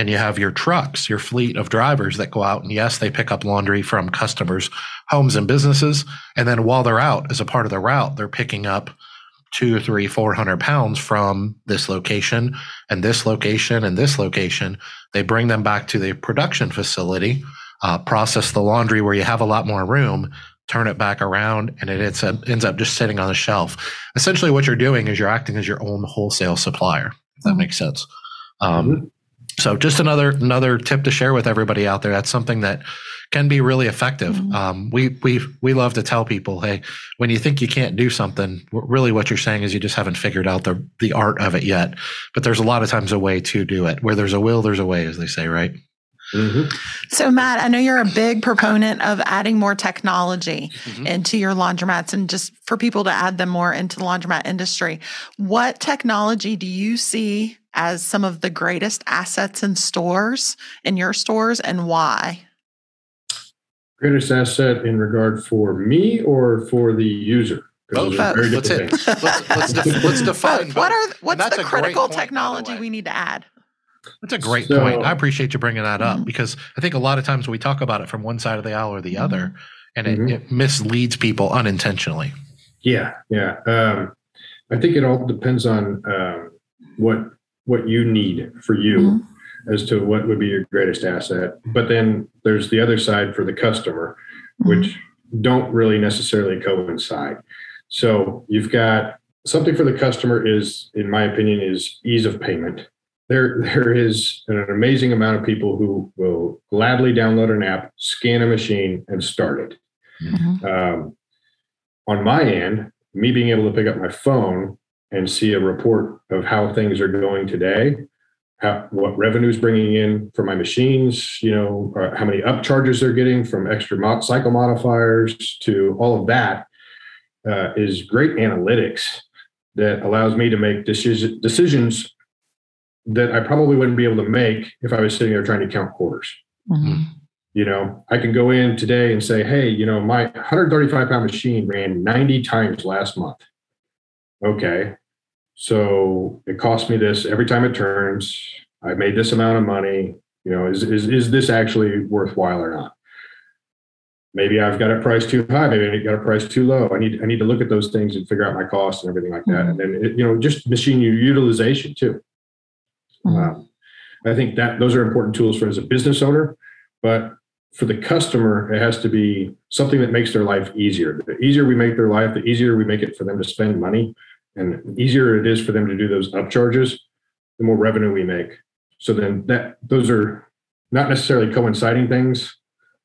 [SPEAKER 2] and you have your trucks, your fleet of drivers that go out and yes, they pick up laundry from customers' homes and businesses. And then while they're out as a part of the route, they're picking up two, three, four hundred pounds from this location and this location and this location. They bring them back to the production facility, uh, process the laundry where you have a lot more room, turn it back around, and it ends up, ends up just sitting on the shelf. Essentially, what you're doing is you're acting as your own wholesale supplier. If that makes sense. Um, mm-hmm. So just another another tip to share with everybody out there. That's something that can be really effective. Mm-hmm. Um, we we we love to tell people, hey, when you think you can't do something, really what you're saying is you just haven't figured out the the art of it yet. But there's a lot of times a way to do it. Where there's a will, there's a way, as they say, right?
[SPEAKER 1] Mm-hmm. So, Matt, I know you're a big proponent of adding more technology mm-hmm. into your laundromats and just for people to add them more into the laundromat industry. What technology do you see as some of the greatest assets in stores, in your stores, and why?
[SPEAKER 3] Greatest asset in regard for me or for the user?
[SPEAKER 2] Both. Let's, let's, let's, def- let's define.
[SPEAKER 1] Both. What are what's the critical point, technology we need to add?
[SPEAKER 2] That's a great so, point. I appreciate you bringing that up mm-hmm. because I think a lot of times we talk about it from one side of the aisle or the mm-hmm. other, and it, mm-hmm. it, misleads people unintentionally.
[SPEAKER 3] Yeah, yeah. Um, I think it all depends on um, what what you need for you mm-hmm. as to what would be your greatest asset. But then there's the other side for the customer, mm-hmm. which don't really necessarily coincide. So you've got something for the customer is, in my opinion, is ease of payment. There, there is an amazing amount of people who will gladly download an app, scan a machine, and start it. Mm-hmm. Um, on my end, me being able to pick up my phone and see a report of how things are going today, how, what revenue's bringing in for my machines, you know, uh, how many upcharges they're getting from extra mod- cycle modifiers to all of that uh, is great analytics that allows me to make decision, decisions that I probably wouldn't be able to make if I was sitting there trying to count quarters. Mm-hmm. You know, I can go in today and say, hey, you know, my 135 pound machine ran 90 times last month. Okay. So it cost me this every time it turns. I made this amount of money. You know, is, is, is this actually worthwhile or not? Maybe I've got a price too high. Maybe I got a price too low. I need I need to look at those things and figure out my costs and everything like that. Mm-hmm. And then it, you know, just machine utilization too. Mm-hmm. Um, I think that those are important tools for as a business owner, but for the customer, it has to be something that makes their life easier. The easier we make their life, the easier we make it for them to spend money, and the easier it is for them to do those upcharges, the more revenue we make. So then that those are not necessarily coinciding things,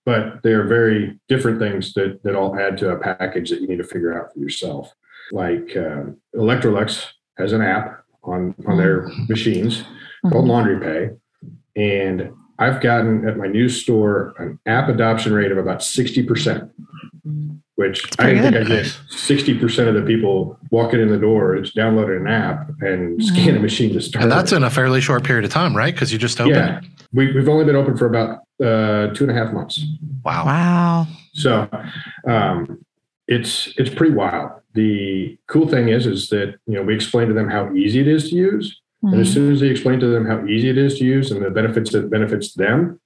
[SPEAKER 3] but they are very different things that that all add to a package that you need to figure out for yourself. Like uh, Electrolux has an app on on their machines called Laundry Pay, and I've gotten at my new store an app adoption rate of about sixty percent, which I think
[SPEAKER 1] good.
[SPEAKER 3] I'd get sixty percent of the people walking in the door. It's downloaded an app and scan a machine to start.
[SPEAKER 2] And that's
[SPEAKER 3] with.
[SPEAKER 2] in a fairly short period of time, right? Because you just opened.
[SPEAKER 3] yeah. We, we've only been open for about uh, two and a half months.
[SPEAKER 2] Wow.
[SPEAKER 1] Wow.
[SPEAKER 3] So um, it's it's pretty wild. The cool thing is is that you know we explain to them how easy it is to use, and as
[SPEAKER 1] Mhm.
[SPEAKER 3] soon as they explain to them how easy it is to use and the benefits that benefits them,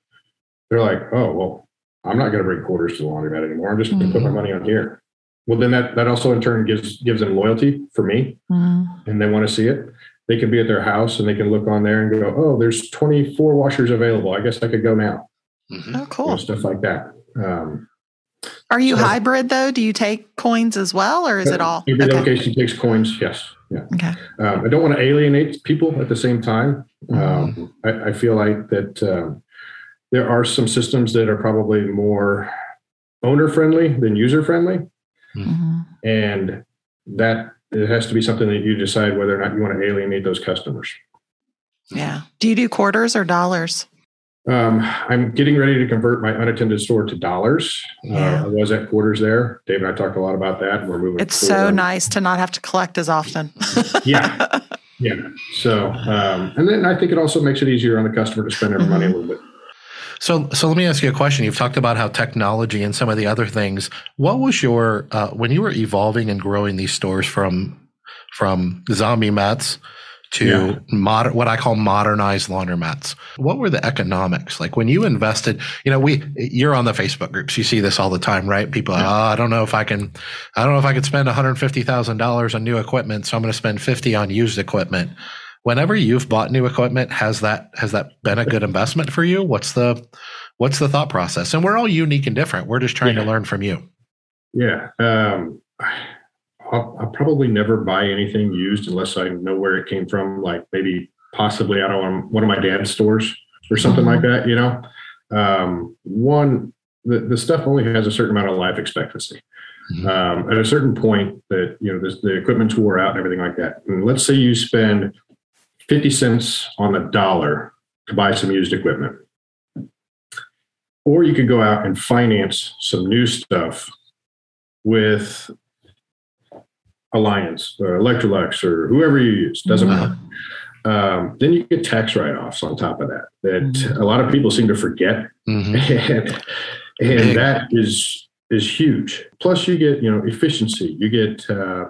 [SPEAKER 3] they're like, oh well, I'm not going to bring quarters to the laundromat anymore. I'm just going to put my money on here. Well, then that that also in turn gives gives them loyalty for me,
[SPEAKER 1] Mhm.
[SPEAKER 3] and they want to see it. They can be at their house and they can look on there and go, oh, there's 24 washers available. I guess I could go now.
[SPEAKER 2] Mhm.
[SPEAKER 1] Oh,
[SPEAKER 3] You know,
[SPEAKER 1] cool.
[SPEAKER 3] stuff like that. Um,
[SPEAKER 1] Are you
[SPEAKER 3] So-
[SPEAKER 1] hybrid though? Do you take coins as well, or is it all?
[SPEAKER 3] Every
[SPEAKER 1] Okay.
[SPEAKER 3] location takes coins. Yes. Yeah.
[SPEAKER 1] Okay.
[SPEAKER 3] Um, I don't want to alienate people at the same time.
[SPEAKER 1] Mm-hmm.
[SPEAKER 3] Um, I, I feel like that um, there are some systems that are probably more owner friendly than user friendly,
[SPEAKER 1] Mhm.
[SPEAKER 3] and that it has to be something that you decide whether or not you want to alienate those customers.
[SPEAKER 1] Yeah. Do you do quarters or dollars?
[SPEAKER 3] Um, I'm getting ready to convert my unattended store to dollars.
[SPEAKER 1] Yeah.
[SPEAKER 3] Uh, I was at quarters there. Dave and I talked a lot about that. We're moving.
[SPEAKER 1] It's so
[SPEAKER 3] forward.
[SPEAKER 1] nice to not have to collect as often.
[SPEAKER 3] Yeah. Yeah. So, um, and then I think it also makes it easier on the customer to spend their money a little bit.
[SPEAKER 2] So, so let me ask you a question. You've talked about how technology and some of the other things. What was your uh, when you were evolving and growing these stores from from zombie mats to
[SPEAKER 3] Yeah.
[SPEAKER 2] modern, what I call modernized laundromats? What were the economics like when you invested? You know, we you're on the Facebook groups. You see this all the time, right? People, are, oh, I don't know if I can, I don't know if I could spend one hundred fifty thousand dollars on new equipment, so I'm going to spend fifty on used equipment whenever you've bought new equipment has that has that been a good investment for you what's the what's the thought process and we're all unique and different we're just trying
[SPEAKER 3] Yeah.
[SPEAKER 2] to learn from you
[SPEAKER 3] Yeah. Um, I'll, I'll probably never buy anything used unless I know where it came from. Like maybe possibly out of one of my dad's stores or something like that. You know, um, one the, the stuff only has a certain amount of life expectancy.
[SPEAKER 2] Mhm.
[SPEAKER 3] Um, at a certain point, that you know this, the equipment's wore out and everything like that. And let's say you spend fifty cents on the dollar to buy some used equipment, or you could go out and finance some new stuff with Alliance or Electrolux or whoever you use, doesn't matter. Um, then you get tax write-offs on top of that that a lot of people seem to forget,
[SPEAKER 2] Mhm.
[SPEAKER 3] and, and that is is huge. Plus, you get you know efficiency. You get uh,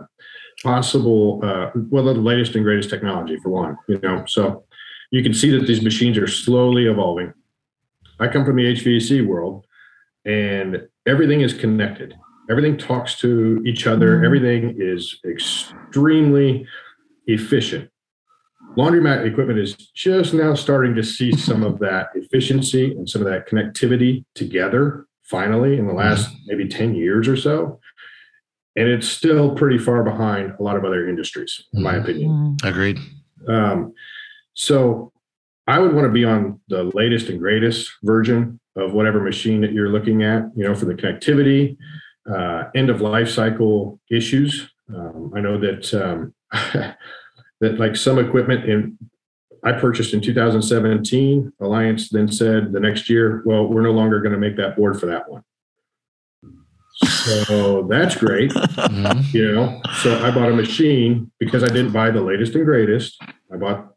[SPEAKER 3] possible uh, well the latest and greatest technology for one. You know, so you can see that these machines are slowly evolving. I come from the HVAC world, and everything is connected. Everything talks to each other.
[SPEAKER 1] Mhm.
[SPEAKER 3] Everything is extremely efficient. Laundromat equipment is just now starting to see some of that efficiency and some of that connectivity together finally in the last maybe 10 years or so. And it's still pretty far behind a lot of other industries, in my
[SPEAKER 2] Mhm.
[SPEAKER 3] opinion.
[SPEAKER 1] Mhm.
[SPEAKER 2] agreed
[SPEAKER 3] Um, so I would want to be on the latest and greatest version of whatever machine that you're looking at, you know, for the connectivity, uh, end of life cycle issues. Um, I know that um, that like some equipment in I purchased in 2017, Alliance then said the next year, well, we're no longer going to make that board for that one. So that's great
[SPEAKER 2] Mhm.
[SPEAKER 3] you know so i bought a machine because i didn't buy the latest and greatest i bought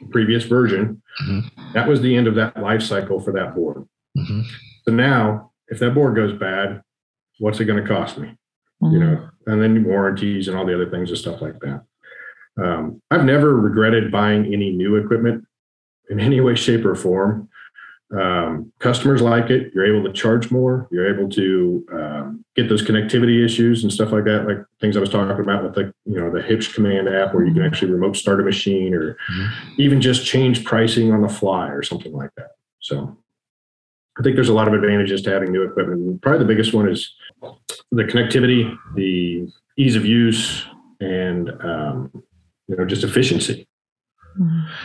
[SPEAKER 3] the previous version
[SPEAKER 2] Mhm.
[SPEAKER 3] that was the end of that life cycle for that board
[SPEAKER 2] Mhm.
[SPEAKER 3] so now if that board goes bad what's it going to cost me you know and then warranties and all the other things and stuff like that um, i've never regretted buying any new equipment in any way shape or form Um, customers like it. You're able to charge more. You're able to um, get those connectivity issues and stuff like that, like things I was talking about with the you know the Huebsch Command app, where you can actually remote start a machine, or mm-hmm. even just change pricing on the fly, or something like that. So, I think there's a lot of advantages to having new equipment. Probably the biggest one is the connectivity, the ease of use, and um, you know just efficiency.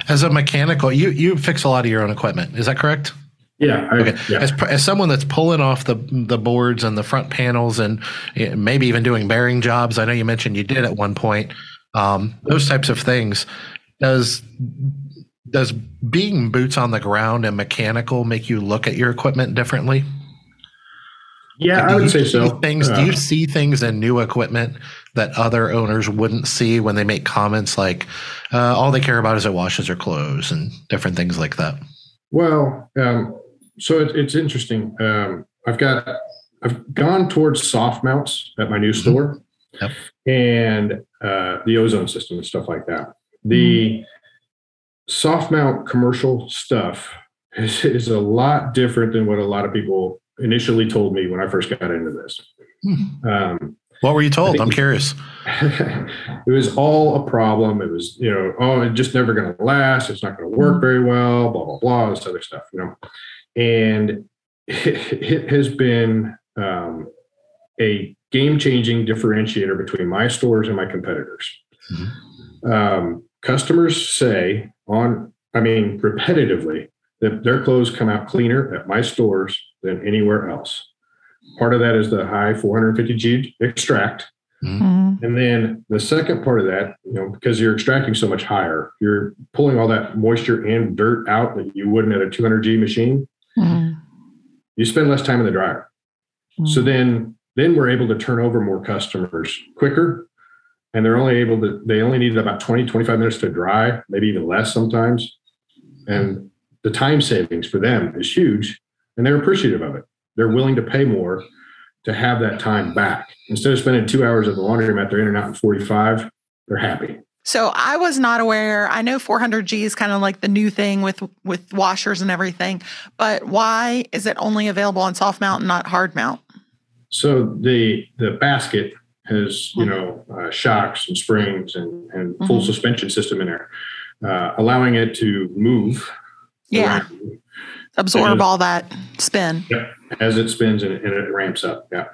[SPEAKER 2] As a mechanical, you you fix a lot of your own equipment. Is that correct?
[SPEAKER 3] Yeah. I,
[SPEAKER 2] okay.
[SPEAKER 3] Yeah.
[SPEAKER 2] As, as someone that's pulling off the the boards and the front panels and maybe even doing bearing jobs, I know you mentioned you did at one point. Um, those types of things. Does does being boots on the ground and mechanical make you look at your equipment differently?
[SPEAKER 3] Yeah, I would say so.
[SPEAKER 2] Things. Do you see things in new equipment that other owners wouldn't see when they make comments like, uh, "All they care about is it washes their clothes" and different things like that?
[SPEAKER 3] Well, um, so it, it's interesting. Um, I've got I've gone towards soft mounts at my new mm-hmm. store, yep. and uh, the ozone system and stuff like that. The mm. soft mount commercial stuff is, is a lot different than what a lot of people initially told me when I first got into this.
[SPEAKER 2] Hmm. Um, what were you told? I'm curious.
[SPEAKER 3] it was all a problem. It was, you know, oh, it's just never going to last. It's not going to work hmm. very well, blah, blah, blah, this other stuff, you know. And it, it has been um, a game changing differentiator between my stores and my competitors. Mm-hmm. Um, customers say on, I mean, repetitively, that their clothes come out cleaner at my stores than anywhere else. Part of that is the high 450G extract. Mm-hmm. And then the second part of that, you know, because you're extracting so much higher, you're pulling all that moisture and dirt out that you wouldn't at a 200G machine. Mm-hmm. You spend less time in the dryer. Mm-hmm. So then then we're able to turn over more customers quicker and they're only able to they only need about 20 25 minutes to dry maybe even less sometimes and the time savings for them is huge and they're appreciative of it. They're willing to pay more to have that time back. Instead of spending two hours at the laundromat, they're in and out in 45, they're happy.
[SPEAKER 1] So I was not aware. I know 400G is kind of like the new thing with with washers and everything, but why is it only available on soft mount and not hard mount?
[SPEAKER 3] So the the basket has you mm-hmm. know uh, shocks and springs and, and full mm-hmm. suspension system in there, uh, allowing it to move.
[SPEAKER 1] Yeah. Around absorb all that spin.
[SPEAKER 3] Yeah, as it spins and it, and it ramps up. Yeah.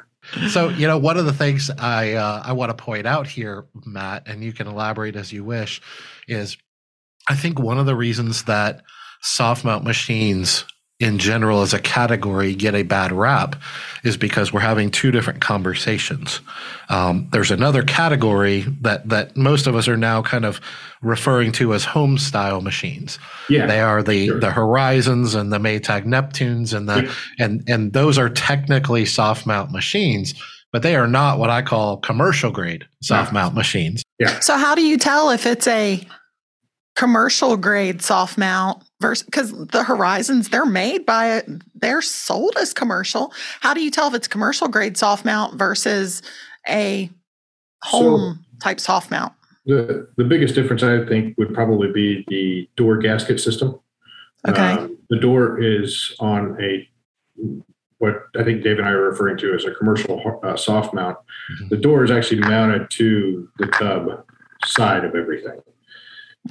[SPEAKER 2] So you know, one of the things I uh, I want to point out here, Matt, and you can elaborate as you wish, is I think one of the reasons that soft mount machines in general as a category get a bad rap is because we're having two different conversations. Um, there's another category that that most of us are now kind of referring to as home style machines.
[SPEAKER 3] Yeah,
[SPEAKER 2] they are the sure. the Horizons and the Maytag Neptunes and the yeah. and and those are technically soft mount machines, but they are not what I call commercial grade soft mount machines.
[SPEAKER 3] Yeah.
[SPEAKER 1] So how do you tell if it's a commercial grade soft mount versus because the horizons they're made by they're sold as commercial. How do you tell if it's commercial grade soft mount versus a home so type soft mount?
[SPEAKER 3] The the biggest difference i think would probably be the door gasket system.
[SPEAKER 1] Okay. Um,
[SPEAKER 3] the door is on a what i think dave and i are referring to as a commercial uh, soft mount. Mm-hmm. the door is actually mounted to the tub side of everything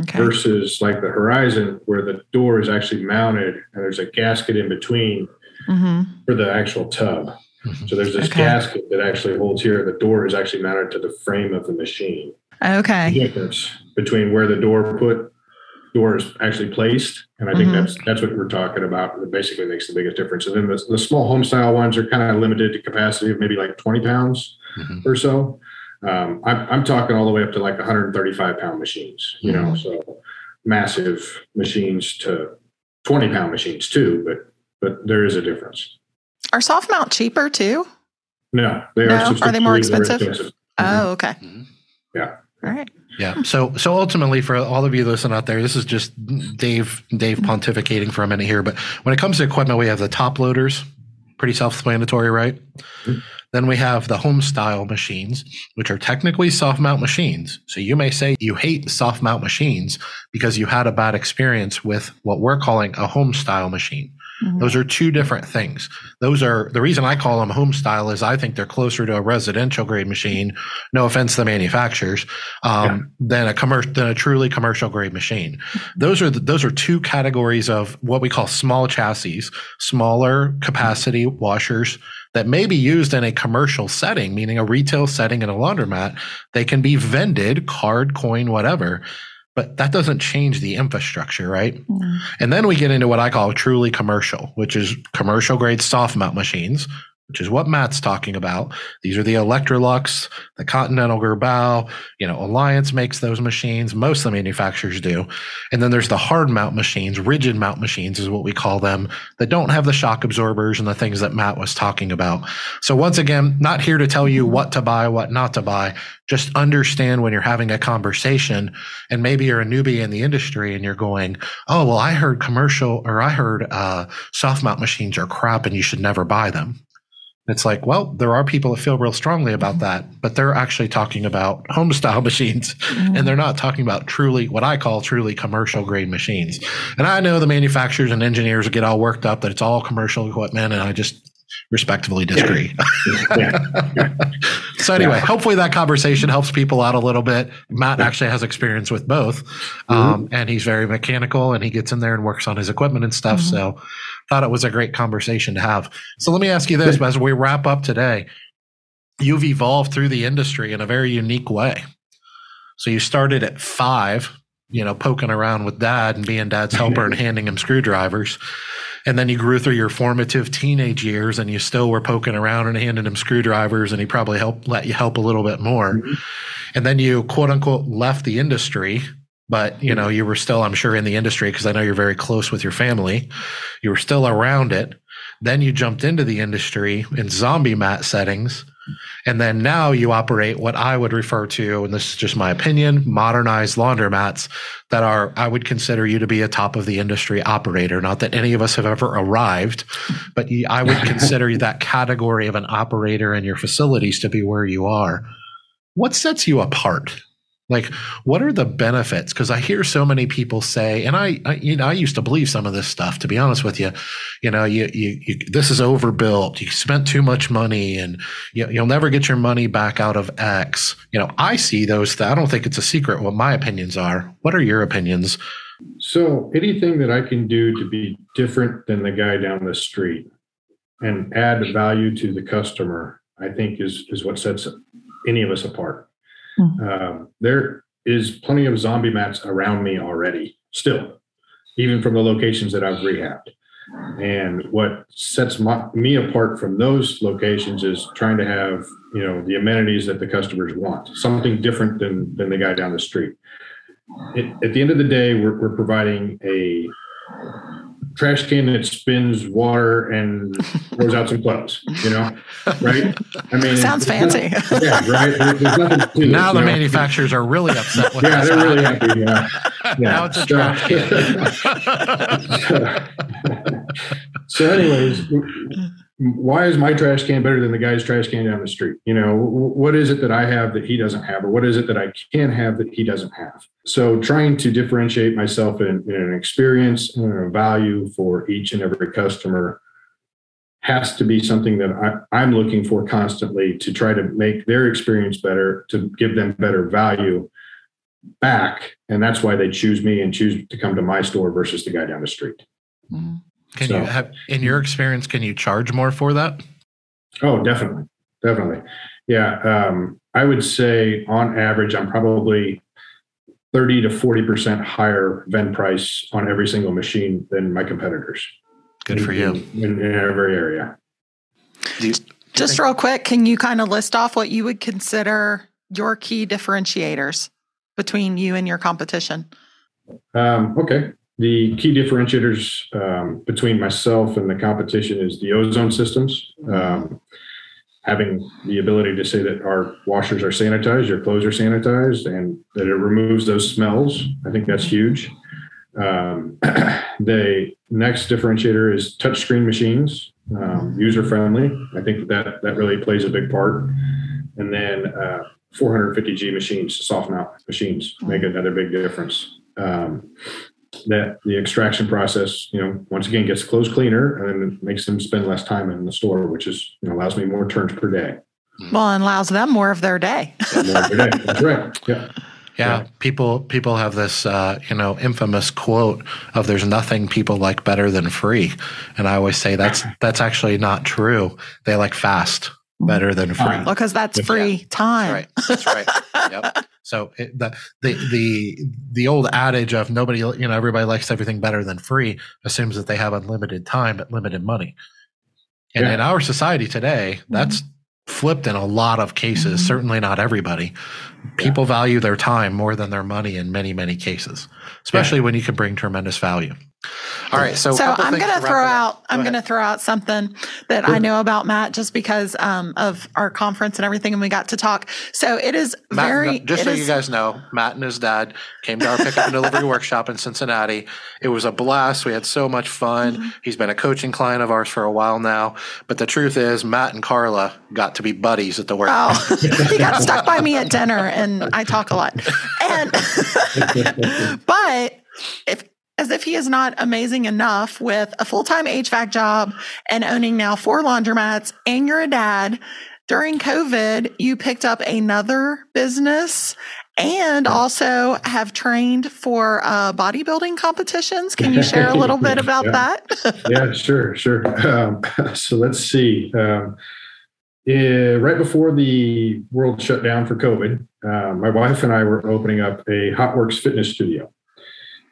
[SPEAKER 3] okay. versus like the Horizon, where the door is actually mounted and there's a gasket in between mm-hmm. for the actual tub. Mm-hmm. So there's this okay. gasket that actually holds here. The door is actually mounted to the frame of the machine.
[SPEAKER 1] Okay.
[SPEAKER 3] The difference between where the door put door is actually placed, and I think mm-hmm. that's that's what we're talking about. That basically makes the biggest difference. And then the, the small home style ones are kind of limited to capacity of maybe like 20 pounds mm-hmm. or so. Um, I'm, I'm, talking all the way up to like 135 pound machines, you know, mm-hmm. so massive machines to 20 pound machines too, but but there is a difference.
[SPEAKER 1] Are soft mount cheaper too?
[SPEAKER 3] No,
[SPEAKER 1] they no? are. Are they more expensive? expensive. Oh, mm-hmm. okay.
[SPEAKER 3] Mm-hmm. Yeah.
[SPEAKER 1] All right.
[SPEAKER 2] Yeah. So so ultimately for all of you listening out there, this is just Dave Dave pontificating for a minute here. But when it comes to equipment, we have the top loaders, pretty self-explanatory, right? Mm-hmm. Then we have the home style machines, which are technically soft mount machines. So you may say you hate soft mount machines because you had a bad experience with what we're calling a home style machine. Mm-hmm. Those are two different things. Those are the reason I call them home style is I think they're closer to a residential grade machine. No offense to the manufacturers, um, yeah. than a commercial than a truly commercial grade machine. Those are the, those are two categories of what we call small chassis, smaller capacity washers that may be used in a commercial setting, meaning a retail setting in a laundromat. They can be vended, card, coin, whatever but that doesn't change the infrastructure, right? Mm. And then we get into what I call truly commercial, which is commercial grade soft mount machines, which is what Matt's talking about. These are the Electrolux, the Continental Girbau, you know, Alliance makes those machines. Most of the manufacturers do. And then there's the hard mount machines, rigid mount machines is what we call them, that don't have the shock absorbers and the things that Matt was talking about. So once again, not here to tell you what to buy, what not to buy. Just understand when you're having a conversation and maybe you're a newbie in the industry and you're going, Oh, well, I heard commercial or I heard, uh, soft mount machines are crap and you should never buy them. It's like, well, there are people that feel real strongly about mm-hmm. that, but they're actually talking about home style machines mm-hmm. and they're not talking about truly what I call truly commercial grade machines. And I know the manufacturers and engineers get all worked up that it's all commercial equipment and I just respectfully disagree. Yeah. Yeah. so anyway, yeah. hopefully that conversation helps people out a little bit. Matt actually has experience with both, mm-hmm. um, and he's very mechanical, and he gets in there and works on his equipment and stuff. Mm-hmm. So thought it was a great conversation to have. So let me ask you this as we wrap up today. You've evolved through the industry in a very unique way. So you started at five, you know, poking around with dad and being dad's helper and handing him screwdrivers. And then you grew through your formative teenage years and you still were poking around and handing him screwdrivers and he probably helped let you help a little bit more. Mm-hmm. And then you quote unquote left the industry but you know you were still i'm sure in the industry because i know you're very close with your family. You were still around it. Then you jumped into the industry in zombie mat settings. And then now you operate what i would refer to and this is just my opinion modernized laundromats that are i would consider you to be a top of the industry operator. Not that any of us have ever arrived but i would consider that category of an operator in your facilities to be where you are. What sets you apart like, what are the benefits? Because I hear so many people say, and I, I, you know, I used to believe some of this stuff. To be honest with you, you know, you, you, you this is overbuilt. You spent too much money, and you, you'll never get your money back out of X. You know, I see those. Th- I don't think it's a secret what my opinions are. What are your opinions?
[SPEAKER 3] So, anything that I can do to be different than the guy down the street and add value to the customer, I think is is what sets any of us apart. Mm-hmm. There is plenty of zombie mats around me already, still, even from the locations that I've rehabbed. And what sets my, me apart from those locations is trying to have, you know, the amenities that the customers want, something different than than the guy down the street. It, at the end of the day, we're, we're providing a trash can that spins water and pours out some clothes, you know, right?
[SPEAKER 1] I mean, sounds fancy.
[SPEAKER 3] yeah, right.
[SPEAKER 2] There's, now the manufacturers are really upset with
[SPEAKER 3] Yeah, they're really happy. Yeah.
[SPEAKER 2] yeah. Now it's a trash
[SPEAKER 3] can. so, anyways, why is my trash can better than the guy's trash can down the street? You know, what is it that I have that he doesn't have, or what is it that I can have that he doesn't have? So, trying to differentiate myself in, in an experience and a value for each and every customer has to be something that I, I'm looking for constantly to try to make their experience better, to give them better value back. And that's why they choose me and choose to come to my store versus the guy down the street.
[SPEAKER 2] Mm-hmm. Can so, you have, in your experience, can you charge more for that?
[SPEAKER 3] Oh, definitely. Definitely. Yeah. Um, I would say on average, I'm probably 30 to 40% higher vend price on every single machine than my competitors.
[SPEAKER 2] Good for you.
[SPEAKER 3] In, in every area.
[SPEAKER 1] Just real quick, can you kind of list off what you would consider your key differentiators between you and your competition?
[SPEAKER 3] Um, okay. The key differentiators um, between myself and the competition is the ozone systems. Um, having the ability to say that our washers are sanitized, your clothes are sanitized, and that it removes those smells. I think that's huge. Um, the next differentiator is touchscreen machines, um, user friendly. I think that that really plays a big part. And then uh, 450G machines, soft mount machines, make another big difference. Um, that the extraction process, you know, once again gets clothes cleaner and it makes them spend less time in the store, which is you know allows me more turns per day.
[SPEAKER 1] Well, and allows them more of their day.
[SPEAKER 3] More per day. That's right. Yeah.
[SPEAKER 2] Yeah,
[SPEAKER 3] Yeah.
[SPEAKER 2] people people have this uh, you know infamous quote of "There's nothing people like better than free," and I always say that's that's actually not true. They like fast better than free.
[SPEAKER 3] Uh,
[SPEAKER 1] Well, because that's free time.
[SPEAKER 2] That's right. That's right. yep. So it, the, the the the old adage of nobody you know everybody likes everything better than free assumes that they have unlimited time but limited money. And
[SPEAKER 3] Yeah.
[SPEAKER 2] in our society today, that's flipped in a lot of cases.
[SPEAKER 1] Mhm.
[SPEAKER 2] Certainly not everybody. People value their time more than their money in many many cases, especially when you can bring tremendous value. All right, so,
[SPEAKER 1] So I'm going to throw out. I'm going to throw out something that I know about Matt, just because um, of our conference and everything, and we got to talk. So it is
[SPEAKER 2] Matt,
[SPEAKER 1] very.
[SPEAKER 2] just so
[SPEAKER 1] is-
[SPEAKER 2] you guys know, Matt and his dad came to our pickup and delivery workshop in Cincinnati. It was a blast. We had so much fun.
[SPEAKER 1] Mm-hmm.
[SPEAKER 2] He's been a coaching client of ours for a while now. But the truth is, Matt and Carla got to be buddies at the workshop.
[SPEAKER 1] Oh, he got stuck by me at dinner, and I talk a lot. And but if as if he is not amazing enough with a full time HVAC job and owning now four laundromats, and you're a dad. During COVID, you picked up another business and also have trained for uh, bodybuilding competitions. Can you share a little bit about
[SPEAKER 3] Yeah.
[SPEAKER 1] that?
[SPEAKER 3] yeah, sure, sure. Um, so let's see. Um, eh, right before the world shut down for COVID, uh, my wife and I were opening up a HOTWORX fitness studio.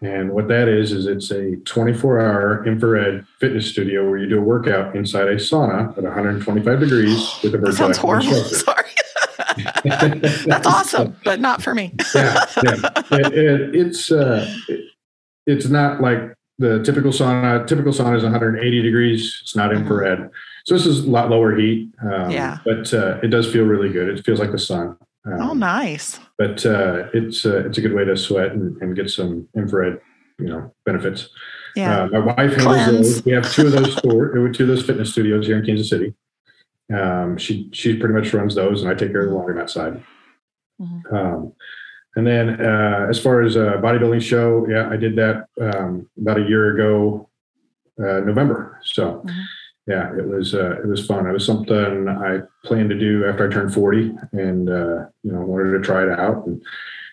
[SPEAKER 3] And what that is, is it's a 24 hour infrared fitness studio where you do a workout inside a sauna at 125 degrees with a
[SPEAKER 1] That sounds
[SPEAKER 3] virtual
[SPEAKER 1] horrible.
[SPEAKER 3] instructor.
[SPEAKER 1] Sorry. That's awesome, but not for me.
[SPEAKER 3] yeah, yeah. It, it, it's uh, it- it's not like the typical sauna. Typical sauna is 180 degrees. It's not infrared, so this is a lot lower heat. Um,
[SPEAKER 1] Yeah.
[SPEAKER 3] but uh, it does feel really good. It feels like the sun. Um,
[SPEAKER 1] Oh, nice.
[SPEAKER 3] But uh, it's uh, it's a good way to sweat and, and get some infrared, you know, benefits.
[SPEAKER 1] Yeah.
[SPEAKER 3] Uh, my wife handles those. We have two of those store, two of those fitness studios here in Kansas City. Um, she she pretty much runs those, and I take care of the laundromat side.
[SPEAKER 1] Mhm.
[SPEAKER 3] Um, and then uh, as far as a bodybuilding show, yeah, I did that um, about a year ago, uh, November. So
[SPEAKER 1] Mhm.
[SPEAKER 3] Yeah, it was uh, it was fun. It was something I planned to do after I turned forty, and uh, you know wanted to try it out and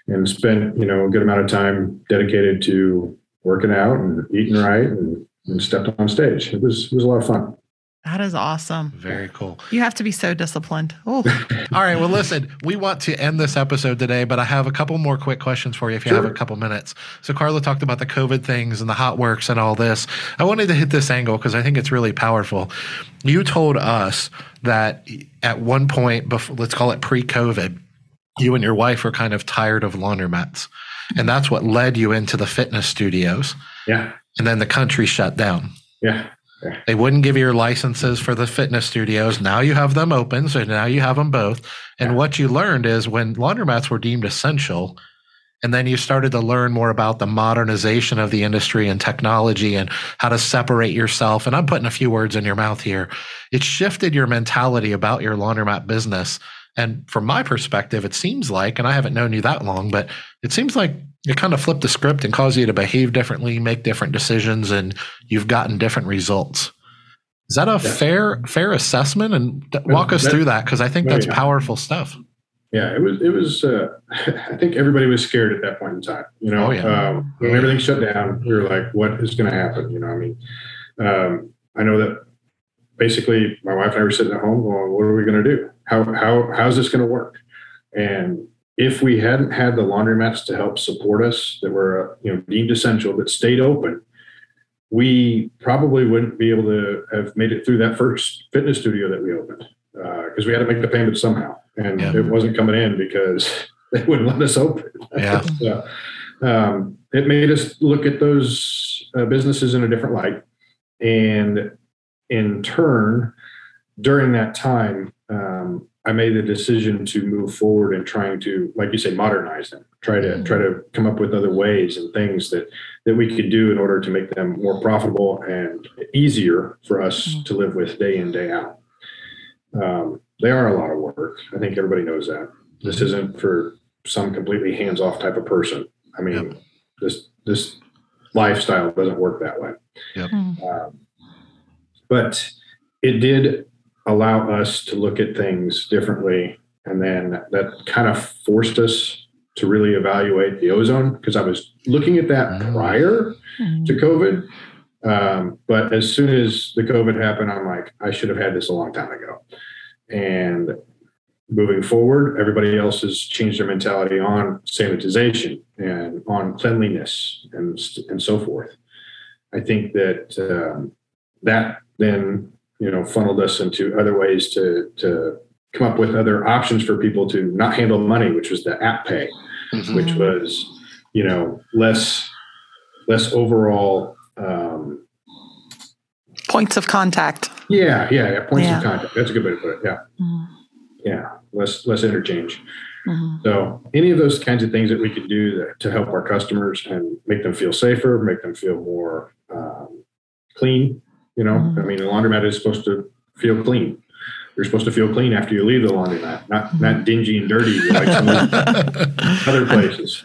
[SPEAKER 3] and spent you know a good amount of time dedicated to working out and eating right and, and stepped on stage. It was it was a lot of fun.
[SPEAKER 1] That is awesome.
[SPEAKER 2] Very cool.
[SPEAKER 1] You have to be so disciplined. Oh,
[SPEAKER 2] All right. Well, listen, we want to end this episode today, but I have a couple more quick questions for you if you have a couple minutes. So, Carla talked about the COVID things and the HOTWORX and all this. I wanted to hit this angle because I think it's really powerful. You told us that at one point, before, let's call it pre COVID, you and your wife were kind of tired of laundromats. And that's what led you into the fitness studios.
[SPEAKER 3] Yeah,
[SPEAKER 2] And then the country shut down.
[SPEAKER 3] yeah,
[SPEAKER 2] They wouldn't give you your licenses for the fitness studios. Now you have them open. So now you have them both. And what you learned is when laundromats were deemed essential, and then you started to learn more about the modernization of the industry and technology and how to separate yourself. And I'm putting a few words in your mouth here. It shifted your mentality about your laundromat business. And from my perspective, it seems like, and I haven't known you that long, but it seems like it kind of flipped the script and caused you to behave differently, make different decisions, and you've gotten different results. Is that a
[SPEAKER 3] Yes.
[SPEAKER 2] fair fair assessment? And walk us
[SPEAKER 3] That-
[SPEAKER 2] through that because I think
[SPEAKER 3] Oh,
[SPEAKER 2] that's powerful stuff.
[SPEAKER 3] yeah. It was it was. Uh, I think everybody was scared at that point in time. You know,
[SPEAKER 2] Oh, yeah.
[SPEAKER 3] um, when everything shut down, we were like, "What is going to happen?" You know, I mean, um, I know that basically my wife and I were sitting at home going, "What are we going to do? How how how's this going to work?" And if we hadn't had the laundromats to help support us that were uh, you know deemed essential that stayed open, we probably wouldn't be able to have made it through that first fitness studio that we opened because we had to make the payment somehow, and
[SPEAKER 2] Yeah.
[SPEAKER 3] it wasn't coming in because they wouldn't let us open.
[SPEAKER 2] Yeah.
[SPEAKER 3] So, um, it made us look at those uh, businesses in a different light. And in turn, during that time, um, I made the decision to move forward and trying to, like you say, modernize them. Try to try to come up with other ways and things that that we could do in order to make them more profitable and easier for us
[SPEAKER 1] Mhm.
[SPEAKER 3] to live with day in day out. Um, they are a lot of work. I think everybody knows that. This isn't for some completely hands off type of person. I mean,
[SPEAKER 2] Yep.
[SPEAKER 3] this this lifestyle doesn't work that way.
[SPEAKER 2] Yep.
[SPEAKER 3] Um, but it did allow us to look at things differently. And then that kind of forced us to really evaluate the ozone because I was looking at that
[SPEAKER 2] Mm.
[SPEAKER 3] prior
[SPEAKER 1] Mm-hmm.
[SPEAKER 3] to COVID. Um, but as soon as the COVID happened, I'm like, I should have had this a long time ago. And moving forward, everybody else has changed their mentality on sanitization and on cleanliness and and so forth. I think that um, that then you know funneled us into other ways to to come up with other options for people to not handle money, which was the app pay
[SPEAKER 2] Mhm.
[SPEAKER 3] which was you know less less overall um
[SPEAKER 1] Points of contact.
[SPEAKER 3] yeah yeah, yeah points
[SPEAKER 1] Yeah.
[SPEAKER 3] of contact that's a good way to put it yeah
[SPEAKER 1] Mhm.
[SPEAKER 3] yeah less less interchange
[SPEAKER 1] Mhm.
[SPEAKER 3] so any of those kinds of things that we could do that, to help our customers and make them feel safer make them feel more um, clean you know
[SPEAKER 1] Mhm.
[SPEAKER 3] i mean the laundromat is supposed to feel clean you're supposed to feel clean after you leave the laundromat not not dingy and dirty like some other places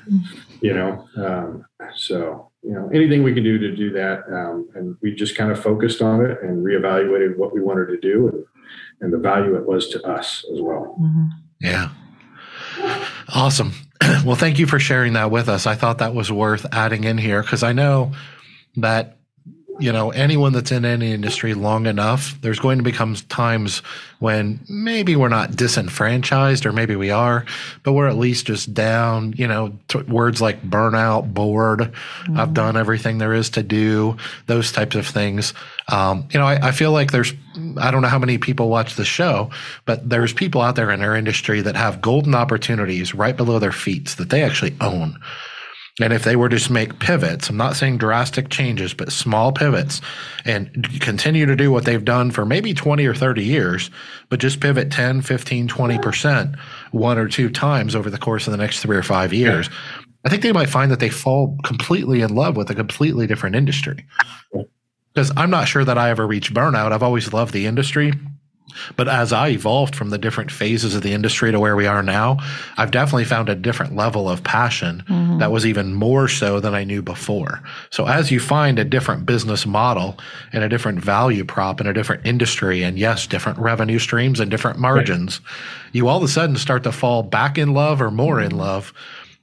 [SPEAKER 3] you know um, so you know anything we can do to do that um, and we just kind of focused on it and reevaluated what we wanted to do and, and the value it was to us as well
[SPEAKER 1] Mhm.
[SPEAKER 2] Yeah. Awesome. Well, thank you for sharing that with us. I thought that was worth adding in here because I know that, you know, anyone that's in any industry long enough, there's going to become times when maybe we're not disenfranchised or maybe we are, but we're at least just down, you know, t- words like burnout, bored, I've done everything there is to do, those types of things. Um, you know, I, I feel like there's, I don't know how many people watch the show, but there's people out there in our industry that have golden opportunities right below their feet that they actually own. And if they were to just make pivots, I'm not saying drastic changes, but small pivots and continue to do what they've done for maybe 20 or 30 years, but just pivot 10, 15, 20% one or two times over the course of the next three or five years, I think they might find that they fall completely in love with a completely different industry. Because I'm not sure that I ever reached burnout. I've always loved the industry. But as I evolved from the different phases of the industry to where we are now, I've definitely found a different level of passion
[SPEAKER 1] Mhm.
[SPEAKER 2] that was even more so than I knew before. So as you find a different business model and a different value prop in a different industry, and yes, different revenue streams and different margins, you all of a sudden start to fall back in love or more in love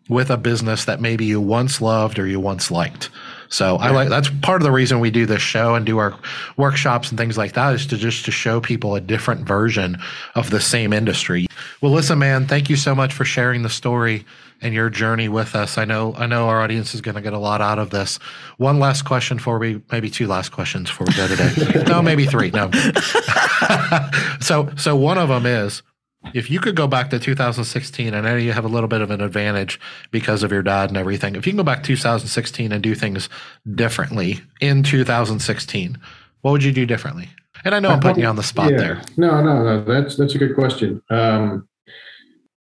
[SPEAKER 2] with a business that maybe you once loved or you once liked. So I like that's part of the reason we do this show and do our workshops and things like that is to just to show people a different version of the same industry. Well, listen, man, thank you so much for sharing the story and your journey with us. I know I know our audience is going to get a lot out of this. One last question for we maybe two last questions before we go today. no, maybe three. No. so so one of them is if you could go back to 2016, and I know you have a little bit of an advantage because of your dad and everything. If you can go back to 2016 and do things differently in 2016, what would you do differently? And I know I'm putting you on the spot
[SPEAKER 3] yeah.
[SPEAKER 2] there.
[SPEAKER 3] no no no that's that's a good question um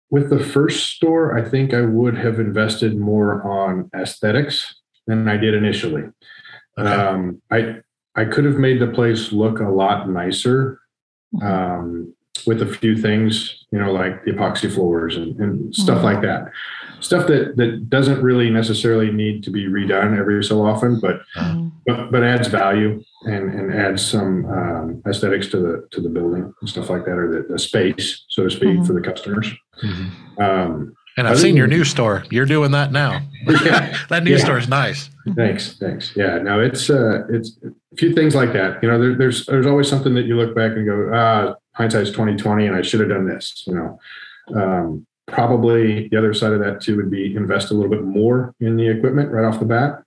[SPEAKER 3] with the first store i think i would have invested more on aesthetics than i did initially
[SPEAKER 2] Okay.
[SPEAKER 3] um i i could have made the place look a lot nicer um with a few things you know like the epoxy floors and, and stuff
[SPEAKER 1] Mhm.
[SPEAKER 3] like that stuff that that doesn't really necessarily need to be redone every so often but
[SPEAKER 1] Mhm.
[SPEAKER 3] but, but adds value and, and adds some um, aesthetics to the to the building and stuff like that, or the, the space, so to speak,
[SPEAKER 1] Mhm.
[SPEAKER 3] for the customers.
[SPEAKER 2] Mhm.
[SPEAKER 3] Um,
[SPEAKER 2] And I've seen your new store. You're doing that now.
[SPEAKER 3] Yeah.
[SPEAKER 2] that new
[SPEAKER 3] Yeah.
[SPEAKER 2] store is nice.
[SPEAKER 3] thanks, thanks. Yeah, no, it's uh, it's a few things like that. You know, there, there's there's always something that you look back and go, ah, hindsight's twenty twenty, and I should have done this. You know, um, probably the other side of that too would be invest a little bit more in the equipment right off the bat.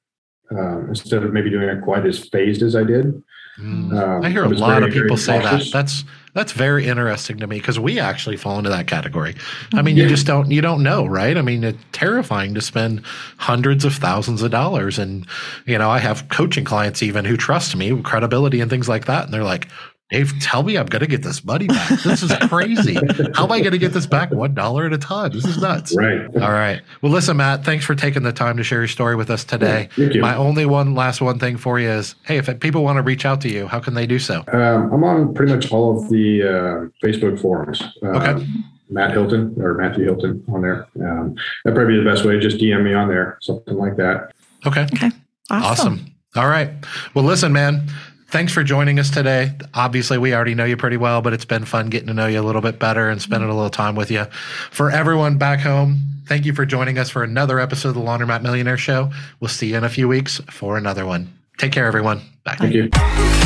[SPEAKER 3] Um, instead of maybe doing it quite as phased as I did.
[SPEAKER 2] Mm.
[SPEAKER 3] Um,
[SPEAKER 2] I hear a lot
[SPEAKER 3] very,
[SPEAKER 2] of people say that. That's that's very interesting to me because we actually fall into that category. I mean, you just don't you don't know, right? I mean, it's terrifying to spend hundreds of thousands of dollars, and you know, I have coaching clients even who trust me, with credibility and things like that, and they're like. Dave, tell me I'm going to get this money back. This is crazy. How am I going to get this back one dollar at a time? This is nuts.
[SPEAKER 3] Right.
[SPEAKER 2] All right. Well, listen, Matt, thanks for taking the time to share your story with us today.
[SPEAKER 3] Thank you.
[SPEAKER 2] My only one last one thing for you is hey, if people want to reach out to you, how can they do so?
[SPEAKER 3] Um, I'm on pretty much all of the uh, Facebook forums. Um,
[SPEAKER 2] Okay.
[SPEAKER 3] Matt Hylton or Matthew Hylton on there. Um, that'd probably be the best way. Just DM me on there, something like that.
[SPEAKER 2] Okay, okay. Awesome. All right. Well, listen, man. Thanks for joining us today. Obviously, we already know you pretty well, but it's been fun getting to know you a little bit better and spending a little time with you. For everyone back home, thank you for joining us for another episode of the Laundromat Millionaire Show. We'll see you in a few weeks for another one. Take care, everyone. Bye.
[SPEAKER 3] Thank you.